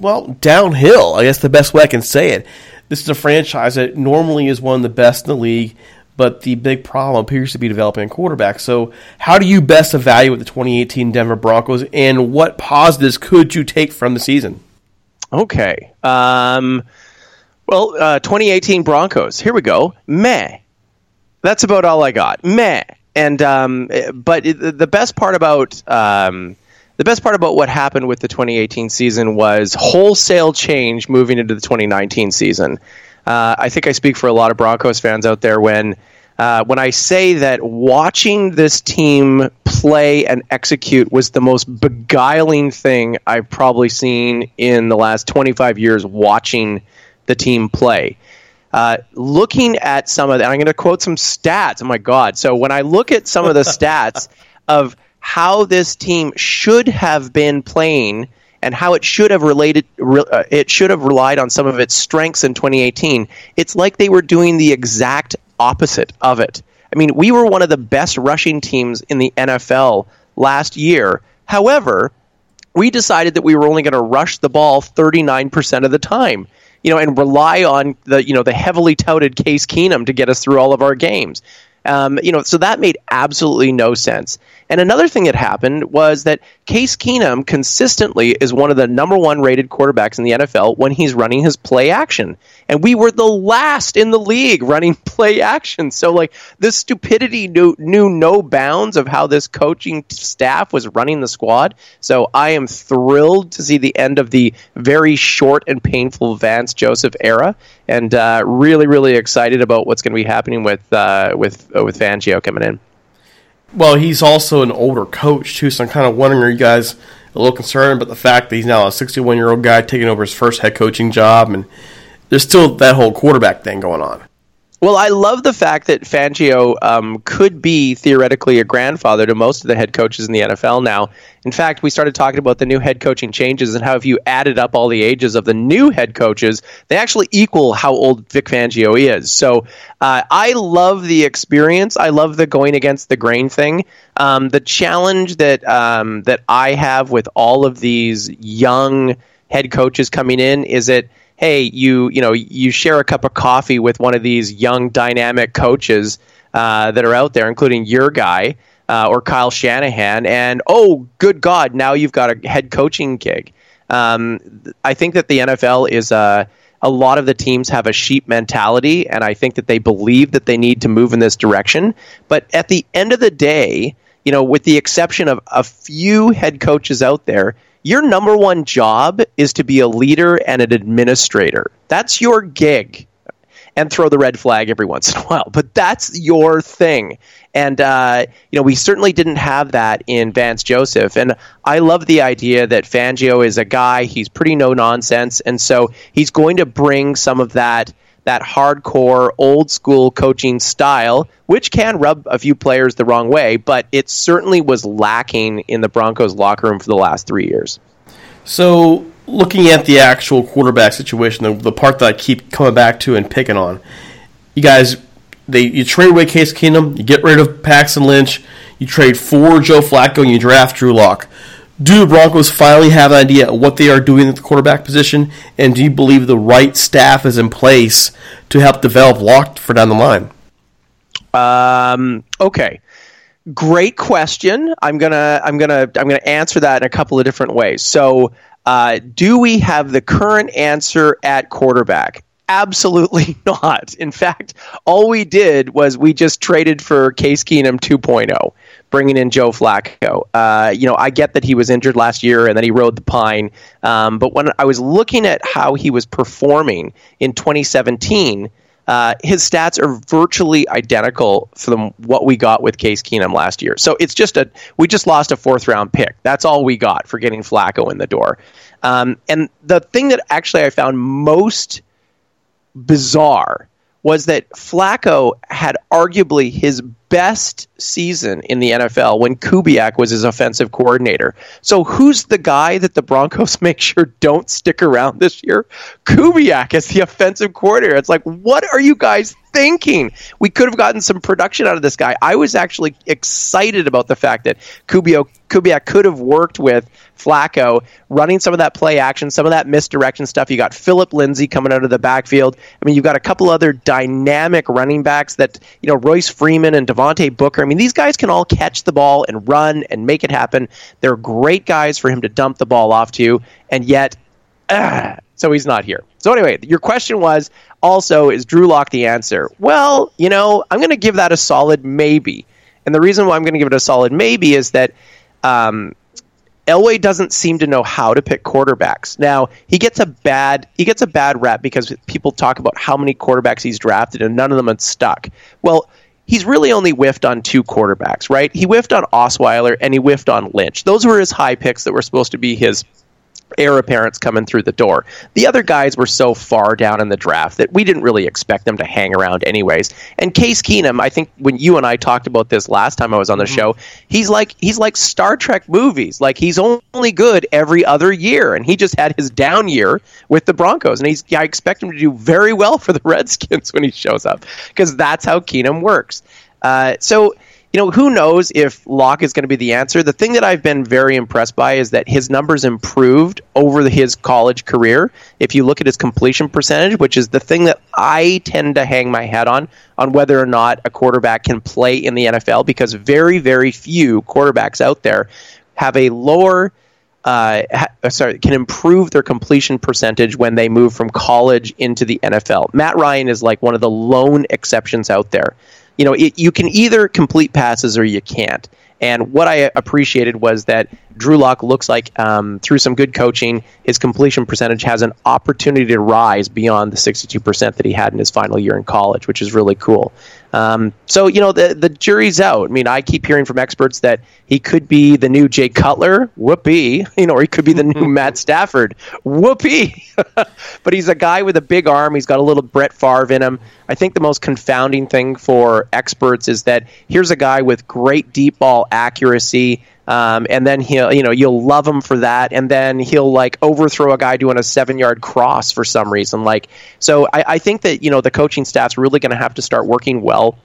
well downhill. I guess the best way I can say it. This is a franchise that normally is one of the best in the league, but the big problem appears to be developing a quarterback. So, how do you best evaluate the 2018 Denver Broncos, and what positives could you take from the season? Okay. Um, well, uh, 2018 Broncos. Here we go. Meh. That's about all I got. Meh. And um, but it, the best part about um, the best part about what happened with the 2018 season was wholesale change moving into the 2019 season. Uh, I think I speak for a lot of Broncos fans out there when uh, when I say that watching this team play and execute was the most beguiling thing I've probably seen in the last 25 years watching the team play. Uh, looking at some of that, I'm going to quote some stats. Oh my God. So when I look at some of the (laughs) stats of how this team should have been playing and how it should have related re, uh, it should have relied on some of its strengths in 2018 it's like they were doing the exact opposite of it i mean we were one of the best rushing teams in the NFL last year however we decided that we were only going to rush the ball 39% of the time you know and rely on the you know the heavily touted Case Keenum to get us through all of our games um, you know, so that made absolutely no sense. And another thing that happened was that Case Keenum consistently is one of the number one rated quarterbacks in the NFL when he's running his play action. And we were the last in the league running (laughs) play action. So, like, the stupidity knew, knew no bounds of how this coaching staff was running the squad. So, I am thrilled to see the end of the very short and painful Vance Joseph era. And uh, really, really excited about what's going to be happening with uh, with uh, with Fangio coming in. Well, he's also an older coach too, so I'm kind of wondering: Are you guys a little concerned about the fact that he's now a 61 year old guy taking over his first head coaching job, and there's still that whole quarterback thing going on? Well, I love the fact that Fangio um, could be theoretically a grandfather to most of the head coaches in the NFL now. In fact, we started talking about the new head coaching changes and how if you added up all the ages of the new head coaches, they actually equal how old Vic Fangio is. So uh, I love the experience. I love the going against the grain thing. Um, the challenge that um, that I have with all of these young head coaches coming in is that hey, you you know you share a cup of coffee with one of these young dynamic coaches uh, that are out there, including your guy uh, or Kyle Shanahan, and oh, good God, now you've got a head coaching gig. Um, I think that the NFL is a a lot of the teams have a sheep mentality, and I think that they believe that they need to move in this direction. But at the end of the day, you know, with the exception of a few head coaches out there, your number one job is to be a leader and an administrator. That's your gig. And throw the red flag every once in a while, but that's your thing. And uh, you know, we certainly didn't have that in Vance Joseph. And I love the idea that Fangio is a guy; he's pretty no nonsense, and so he's going to bring some of that that hardcore old school coaching style, which can rub a few players the wrong way, but it certainly was lacking in the Broncos locker room for the last three years. So, looking at the actual quarterback situation, the, the part that I keep coming back to and picking on, you guys, they you trade away Case Keenum, you get rid of Paxton Lynch, you trade for Joe Flacco, and you draft Drew Lock. Do the Broncos finally have an idea of what they are doing at the quarterback position, and do you believe the right staff is in place to help develop Lock for down the line? Um, okay, great question. I'm gonna I'm gonna I'm gonna answer that in a couple of different ways. So. Uh, do we have the current answer at quarterback? Absolutely (laughs) not. In fact, all we did was we just traded for Case Keenum 2.0, bringing in Joe Flacco. Uh, you know, I get that he was injured last year and then he rode the pine. Um, but when I was looking at how he was performing in 2017, uh, his stats are virtually identical from what we got with Case Keenum last year. So it's just a we just lost a fourth round pick. That's all we got for getting Flacco in the door. Um, and the thing that actually I found most bizarre was that Flacco had arguably his best season in the NFL when Kubiak was his offensive coordinator. So who's the guy that the Broncos (laughs) make sure don't stick around this year? Kubiak as the offensive coordinator. It's like, what are you guys thinking? We could have gotten some production out of this guy. I was actually excited about the fact that Kubiak, Kubiak could have worked with Flacco, running some of that play action, some of that misdirection stuff. You got Philip Lindsay coming out of the backfield. I mean, you've got a couple other dynamic running backs that, you know, Royce Freeman and Devontae Booker. I mean, these guys can all catch the ball and run and make it happen. They're great guys for him to dump the ball off to, and yet, ah, so he's not here. So anyway, your question was also is Drew Lock the answer? Well, you know, I'm going to give that a solid maybe, and the reason why I'm going to give it a solid maybe is that. Um, Elway doesn't seem to know how to pick quarterbacks. Now he gets a bad he gets a bad rep because people talk about how many quarterbacks he's drafted and none of them have stuck. Well, he's really only whiffed on two quarterbacks, right? He whiffed on Osweiler and he whiffed on Lynch. Those were his high picks that were supposed to be his heir apparents coming through the door. The other guys were so far down in the draft that we didn't really expect them to hang around anyways. And Case Keenum, I think when you and I talked about this last time I was on the show, he's like he's like Star Trek movies. Like he's only good every other year and he just had his down year with the Broncos and he's I expect him to do very well for the (laughs) Redskins when he shows up because that's how Keenum works. Uh, so you know, who knows if Lock is going to be the answer? The thing that I've been very impressed by is that his numbers improved over his college career. If you look at his completion percentage, which is the thing that I tend to hang my hat on, on whether or not a quarterback can play in the NFL, because very, very few quarterbacks out there have a lower uh, ha- sorry, can improve their completion percentage when they move from college into the NFL. Matt Ryan is like one of the lone exceptions out there. You know, it, you can either complete passes or you can't. And what I appreciated was that Drew Lock looks like, um, through some good coaching, his completion percentage has an opportunity to rise beyond the 62% that he had in his final year in college, which is really cool. Um, so, you know, the, the jury's out. I mean, I keep hearing from experts that he could be the new Jay Cutler, whoopee, (laughs) you know, or he could be the new (laughs) Matt Stafford, whoopee. (laughs) but he's a guy with a big arm. He's got a little Brett Favre in him. I think the most confounding thing for experts is that here's a guy with great deep ball accuracy. Um, and then he'll, you know, you'll love him for that. And then he'll like overthrow a guy doing a seven yard cross for some reason. Like, so I, I think that, you know, the coaching staff's really going to have to start working well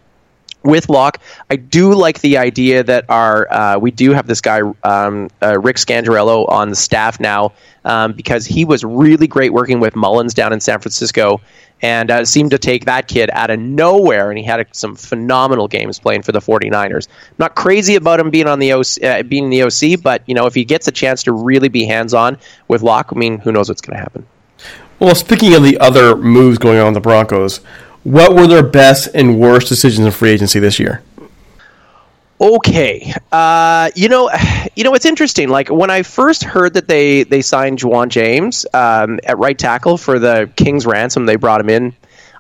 with Lock. I do like the idea that our uh, we do have this guy um, uh, Rick Scangarello on the staff now um, because he was really great working with Mullens down in San Francisco and uh, seemed to take that kid out of nowhere and he had some phenomenal games playing for the 49ers. not crazy about him being on the OC, uh, being in the OC, but you know if he gets a chance to really be hands on with Lock, I mean who knows what's going to happen. Well, speaking of the other moves going on with the Broncos, what were their best and worst decisions in free agency this year? Okay, uh, you know, (sighs) you know, it's interesting. Like when I first heard that they they signed Ja'Wuan James um, at right tackle for the King's ransom, they brought him in.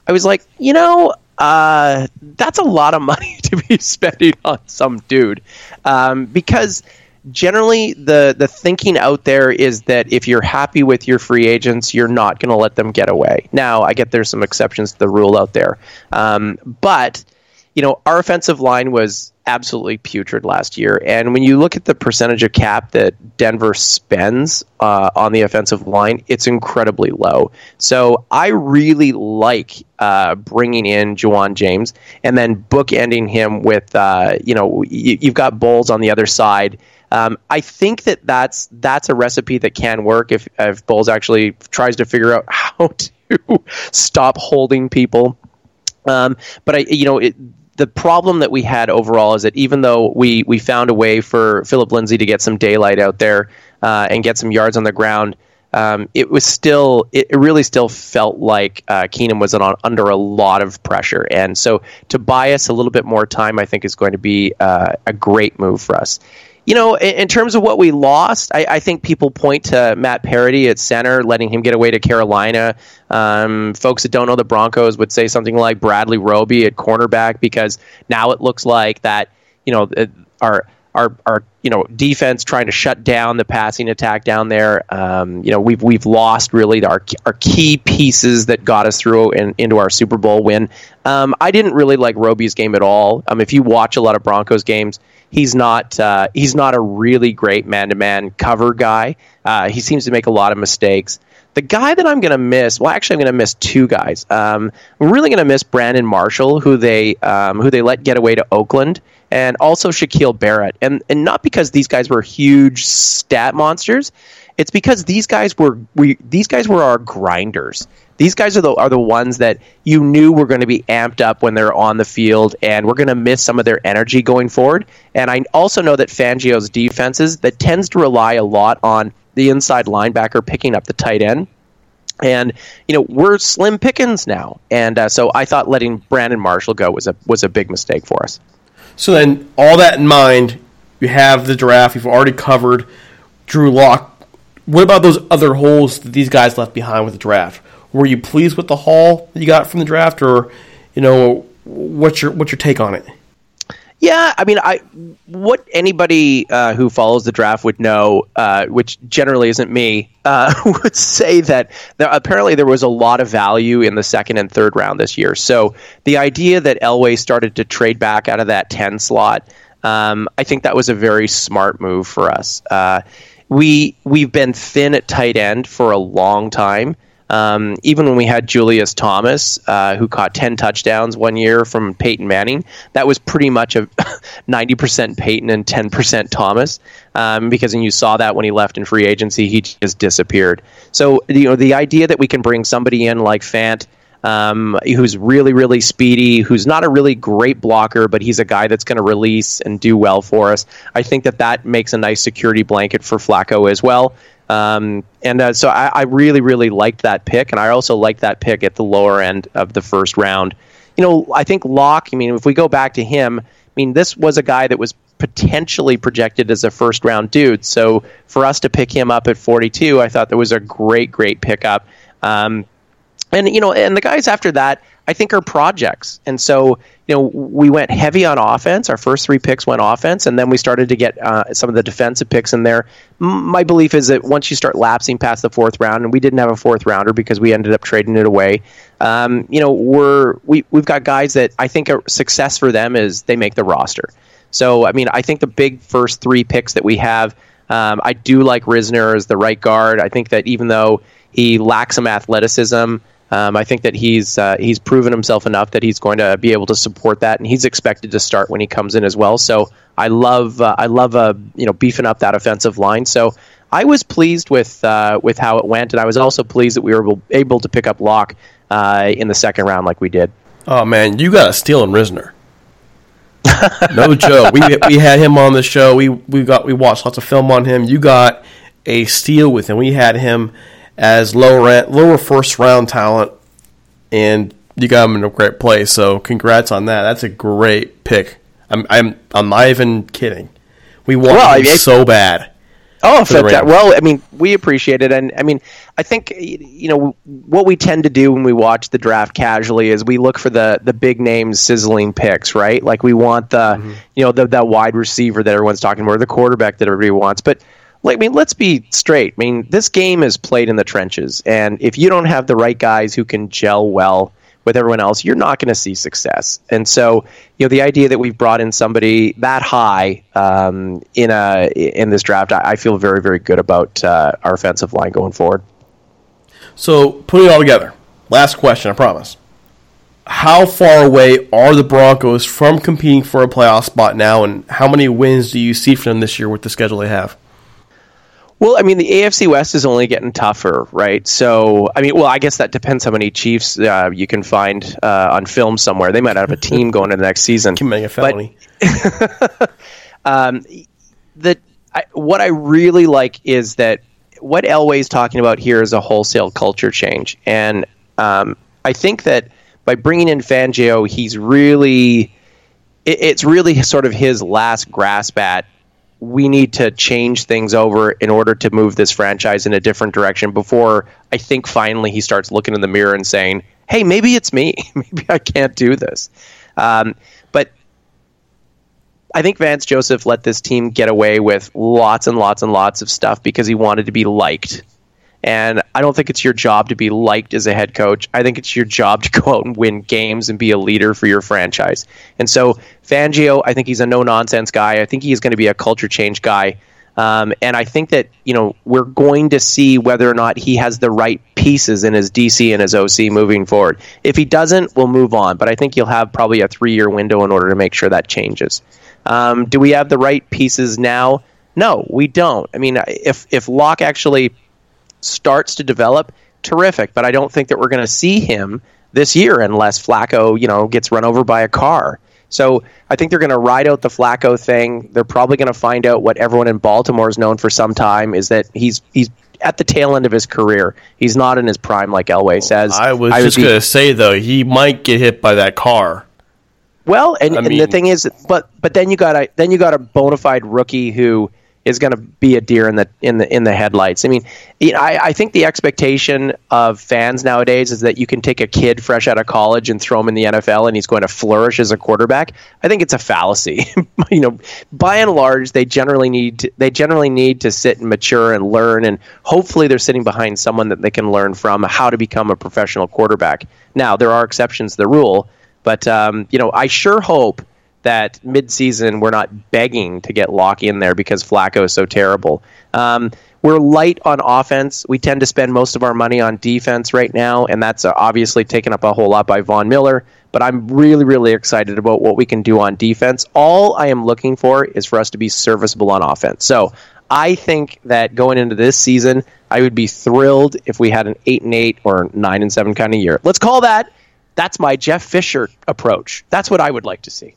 I was like, you know, uh, that's a lot of (laughs) money to be spending on some dude, um, because generally the the thinking out there is that if you're happy with your free agents, you're not going to let them get away. Now, I get there's some exceptions to the rule out there, um, but you know, our offensive line was absolutely putrid last year. And when you look at the percentage of cap that Denver spends uh, on the offensive line, it's incredibly low. So I really like uh, bringing in Ja'Wuan James and then bookending him with, uh, you know, you, you've got Bolles on the other side. Um, I think that that's that's a recipe that can work if if Bolles actually tries to figure out (laughs) how to stop holding people. Um, but I, you know, it, the problem that we had overall is that even though we we found a way for Philip Lindsay to get some daylight out there uh, and get some yards on the ground, um, it was still it really still felt like uh, Keenum was on, under a lot of pressure, and so to buy us a little bit more time, I think is going to be uh, a great move for us. You know, in, in terms of what we lost, I, I think people point to Matt Paradis at center, letting him get away to Carolina. Um, folks that don't know the Broncos would say something like Bradley Roby at cornerback because now it looks like that. You know, our our our you know defense trying to shut down the passing attack down there. Um, you know, we've we've lost really our our key pieces that got us through and into our Super Bowl win. Um, I didn't really like Roby's game at all. Um, if you watch a lot of Broncos games, he's not uh, he's not a really great man to man cover guy. Uh, he seems to make a lot of mistakes. The guy that I'm going to miss, well, actually, I'm going to miss two guys. Um, I'm really going to miss Brandon Marshall, who they um, who they let get away to Oakland, and also Shaquil Barrett. And and not because these guys were huge stat monsters, it's because these guys were we these guys were our grinders. These guys are the are the ones that you knew were going to be amped up when they're on the field, and we're going to miss some of their energy going forward. And I also know that Fangio's defenses that tends to rely a lot on the inside linebacker picking up the tight end. And you know we're slim pickings now, and uh, so I thought letting Brandon Marshall go was a was a big mistake for us. So then, all that in mind, you have the draft. You've already covered Drew Lock. What about those other holes that these guys left behind with the draft? Were you pleased with the haul that you got from the draft, or you know, what's your what's your take on it? Yeah, I mean, I what anybody uh, who follows the draft would know, uh, which generally isn't me, uh, (laughs) would say that there, apparently there was a lot of value in the second and third round this year. So the idea that Elway started to trade back out of that ten slot, um, I think that was a very smart move for us. Uh, we we've been thin at tight end for a long time. Um, even when we had Julius Thomas, uh, who caught 10 touchdowns one year from Peyton Manning, that was pretty much a (laughs) 90% Peyton and 10% Thomas. Um, because when you saw that when he left in free agency, he just disappeared. So, you know, the idea that we can bring somebody in like Fant, um, who's really, really speedy, who's not a really great blocker, but he's a guy that's going to release and do well for us. I think that that makes a nice security blanket for Flacco as well. Um, and uh, so I, I, really, really liked that pick, and I also liked that pick at the lower end of the first round. You know, I think Lock. I mean, if we go back to him, I mean, this was a guy that was potentially projected as a first round dude. So for us to pick him up at 42, I thought that was a great, great pickup. Um, and you know, and the guys after that, I think are projects. And so, you know, we went heavy on offense. Our first three picks went offense, and then we started to get uh, some of the defensive picks in there. M- my belief is that once you start lapsing past the fourth round, and we didn't have a fourth rounder because we ended up trading it away. Um, you know, we're we we've got guys that I think a success for them is they make the roster. So, I mean, I think the big first three picks that we have. Um, I do like Risner as the right guard. I think that even though he lacks some athleticism, um, I think that he's uh, he's proven himself enough that he's going to be able to support that, and he's expected to start when he comes in as well. So I love uh, I love uh, you know beefing up that offensive line. So I was pleased with uh, with how it went, and I was also pleased that we were able, to pick up Lock uh, in the second round like we did. Oh man, you got a steal in Risner. no joke. We we had him on the show. We we got we watched lots of film on him. You got a steal with him. We had him as lower lower first round talent, and you got him in a great place. So congrats on that. That's a great pick. I'm I'm I'm not even kidding. We want Well, him mean- so bad. Oh, fantastic. Well, I mean, we appreciate it, and I mean, I think you know what we tend to do when we watch the draft casually is we look for the the big names sizzling picks, right? Like we want the mm-hmm. you know the that wide receiver that everyone's talking about, or the quarterback that everybody wants, but. Like, I mean, let's be straight. I mean, this game is played in the trenches, and if you don't have the right guys who can gel well with everyone else, you're not going to see success. And so, you know, the idea that we've brought in somebody that high um, in a in this draft, I, I feel very, very good about uh, our offensive line going forward. So putting it all together, last question, I promise. How far away are the Broncos from competing for a playoff spot now, and how many wins do you see from them this year with the schedule they have? Well, I mean, the AFC West is only getting tougher, right? So, I mean, well, I guess that depends how many Chiefs uh, you can find uh, on film somewhere. They might have a team going into the next season. Committing a felony. (laughs) um, the I, what I really like is that what Elway's talking about here is a wholesale culture change, and um, I think that by bringing in Fangio, he's really it, it's really sort of his last grasp at we need to change things over in order to move this franchise in a different direction before I think finally he starts looking in the mirror and saying, hey, maybe it's me. (laughs) maybe I can't do this. Um, but I think Vance Joseph let this team get away with lots and lots and lots of stuff because he wanted to be liked. And I don't think it's your job to be liked as a head coach. I think it's your job to (laughs) go out and win games and be a leader for your franchise. And so Fangio, I think he's a no nonsense guy. I think he's going to be a culture change guy. Um, and I think that you know we're going to see whether or not he has the right pieces in his DC and his OC moving forward. If he doesn't, we'll move on. But I think you'll have probably a three-year window in order to make sure that changes. Um, do we have the right pieces now? No, we don't. I mean, if if Lock actually starts to develop, terrific. But I don't think that we're going to see him this year unless Flacco, you know, gets run over by a car. So I think they're going to ride out the Flacco thing. They're probably going to find out what everyone in Baltimore has known for some time is that he's he's at the tail end of his career. He's not in his prime, like Elway says. I was would just going to say though, he might get hit by that car. Well, and, I and the thing is, but but then you got a then you got a bona fide rookie who is going to be a deer in the in the in the headlights. I mean, you know, I, I think the expectation of fans nowadays is that you can take a kid fresh out of college and throw him in the NFL and he's going to flourish as a quarterback. I think it's a fallacy. (laughs) you know, by and large, they generally need to, they generally need to sit and mature and learn, and hopefully they're sitting behind someone that they can learn from how to become a professional quarterback. Now, there are exceptions to the rule, but um, you know, I sure hope that midseason we're not begging to get Lock in there because Flacco is so terrible. Um, we're light on offense. We tend to spend most of our money on defense right now, and that's uh, obviously taken up a whole lot by Von Miller. But I'm really, really excited about what we can do on defense. All I am looking for is for us to be serviceable on offense. So I think that going into this season, I would be thrilled if we had an eight and eight or nine and seven kind of year. Let's call that. That's my Jeff Fisher approach. That's what I would like to see.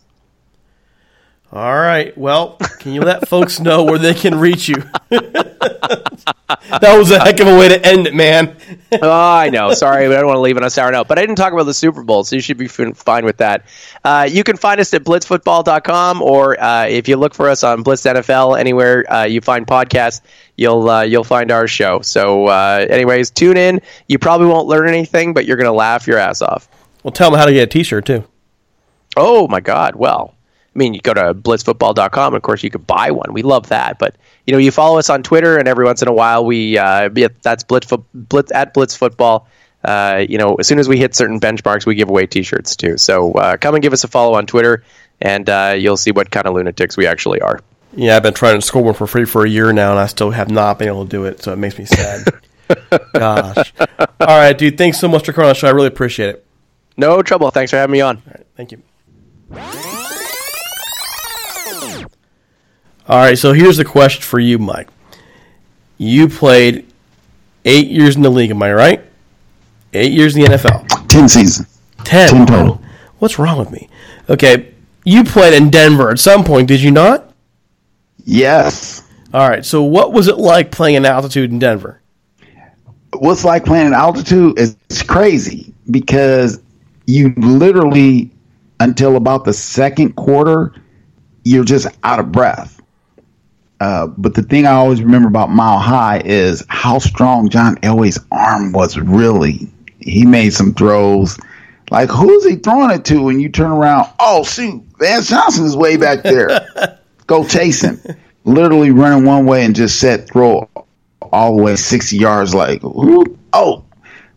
All right. Well, can you let folks know where they can reach you? (laughs) that was a heck of a way to end it, man. oh, I know. Sorry, I don't want to leave it on a sour note. But I didn't talk about the Super Bowl, so you should be fine with that. Uh, you can find us at blitzfootball.com, or uh, if you look for us on Blitz NFL, anywhere uh, you find podcasts, you'll uh, you'll find our show. So, uh, anyways, tune in. You probably won't learn anything, but you're going to laugh your ass off. Well, tell them how to get a T-shirt too. Oh my God! Well, mean, you go to blitzfootball.com, of course, you could buy one. We love that. But you know, you follow us on Twitter, and every once in a while, we uh, yeah, that's blitz, blitz at blitz football. Uh, you know, as soon as we hit certain benchmarks, we give away T-shirts too. So uh, come and give us a follow on Twitter, and uh, you'll see what kind of lunatics we actually are. Yeah, I've been trying to score one for free for a year now, and I still have not been able to do it. So it makes me sad. (laughs) Gosh. All right, dude. Thanks so much for coming on the show. I really appreciate it. No trouble. Thanks for having me on. All right, thank you. All right, so here's the question for you, Mike. You played eight years in the league, am I right? Eight years in the NFL. Ten seasons. Ten. Ten total. What's wrong with me? Okay, you played in Denver at some point, did you not? Yes. All right, so what was it like playing in altitude in Denver? What's like playing in altitude is crazy because you literally until about the second quarter you're just out of breath. Uh, but the thing I always remember about Mile High is how strong John Elway's arm was. Really, he made some throws. Like who's he throwing it to? When you turn around, oh shoot, Vance Johnson is way back there. (laughs) Go chase him. Literally running one way and just set throw all the way sixty yards. Like whoop, oh,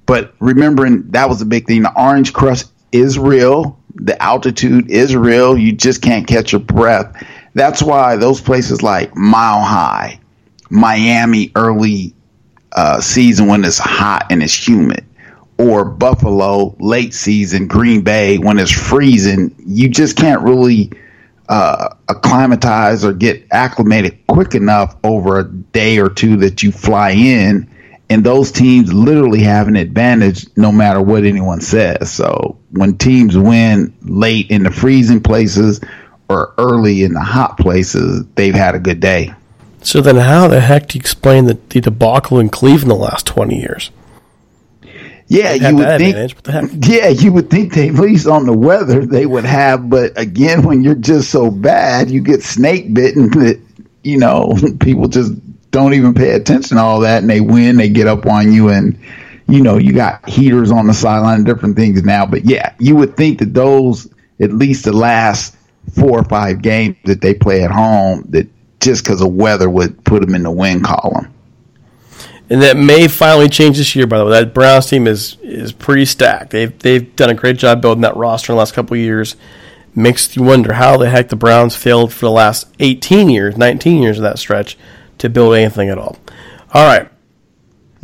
but remembering that was a big thing. The orange crush is real. The altitude is real. You just can't catch your breath. That's why those places like Mile High, Miami early uh, season when it's hot and it's humid, or Buffalo late season, Green Bay when it's freezing, you just can't really uh, acclimatize or get acclimated quick enough over a day or two that you fly in. And those teams literally have an advantage no matter what anyone says. So when teams win late in the freezing places or early in the hot places, they've had a good day. So then, how the heck do you explain the, the debacle in Cleveland the last twenty years? Yeah, you would think. advantage. What the heck? Yeah, you would think they at least on the weather they would have, but again, when you're just so bad, you get snake bitten that you know (laughs) people just don't even pay attention to all that, and they win, they get up on you, and you know you got heaters on the sideline, and different things now. But yeah, you would think that those at least the last four or five games that they play at home, that just because of weather would put them in the win column. And that may finally change this year. By the way, that Browns team is is pretty stacked. They've they've done a great job building that roster in the last couple of years. Makes you wonder how the heck the Browns failed for the last 18 years, 19 years of that stretch to build anything at all. All right.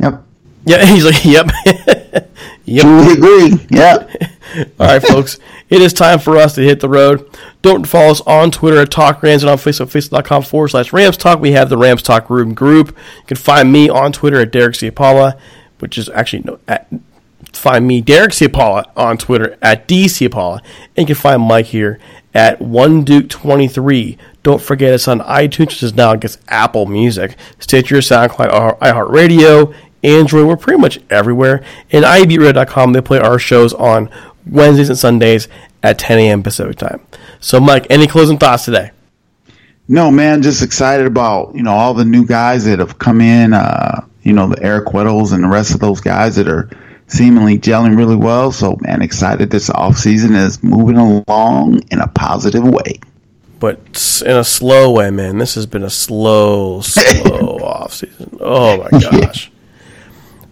Yep. Yeah, (laughs) he's like, yep. (laughs) yep. Truly agree. Yep. All right, folks. It is time for us to hit the road. Don't follow us on Twitter at Talk Rams and on Facebook, facebook.com forward slash Rams Talk. We have the Rams Talk Room group. You can find me on Twitter at Derek Ciapala, which is actually no, at, find me, Derek Ciapala, on Twitter at D Ciapala. And you can find Mike here at One Duke 23 Don't forget us on iTunes, which is now, guess, Apple Music, Stitcher, SoundCloud, iHeartRadio, Android. We're pretty much everywhere. And iBeatRadio.com, they play our shows on Wednesdays and Sundays at 10 a.m. Pacific time. So, Mike, any closing thoughts today? No, man, just excited about, you know, all the new guys that have come in, uh, you know, the Eric Weddles and the rest of those guys that are seemingly gelling really well. So, man, excited this off season is moving along in a positive way. But in a slow way, man. This has been a slow, slow (laughs) off season. Oh my gosh.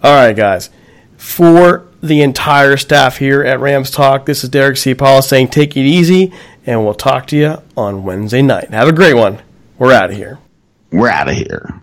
All right, guys. For the entire staff here at Rams Talk, this is Derek Ciapala saying take it easy, and we'll talk to you on Wednesday night. Have a great one. We're out of here. We're out of here.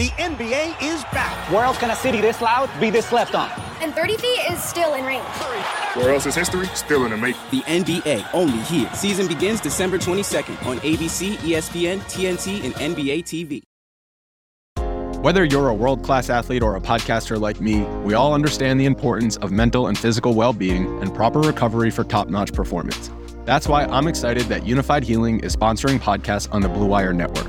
The NBA is back. Where else can a city this loud be this slept on? And 30 feet is still in range. Where else is history still in the making? The NBA, only here. Season begins December 22nd on ABC, ESPN, TNT, and NBA TV. Whether you're a world class athlete or a podcaster like me, we all understand the importance of mental and physical well being and proper recovery for top notch performance. That's why I'm excited that Unifyd Healing is sponsoring podcasts on the Blue Wire Network.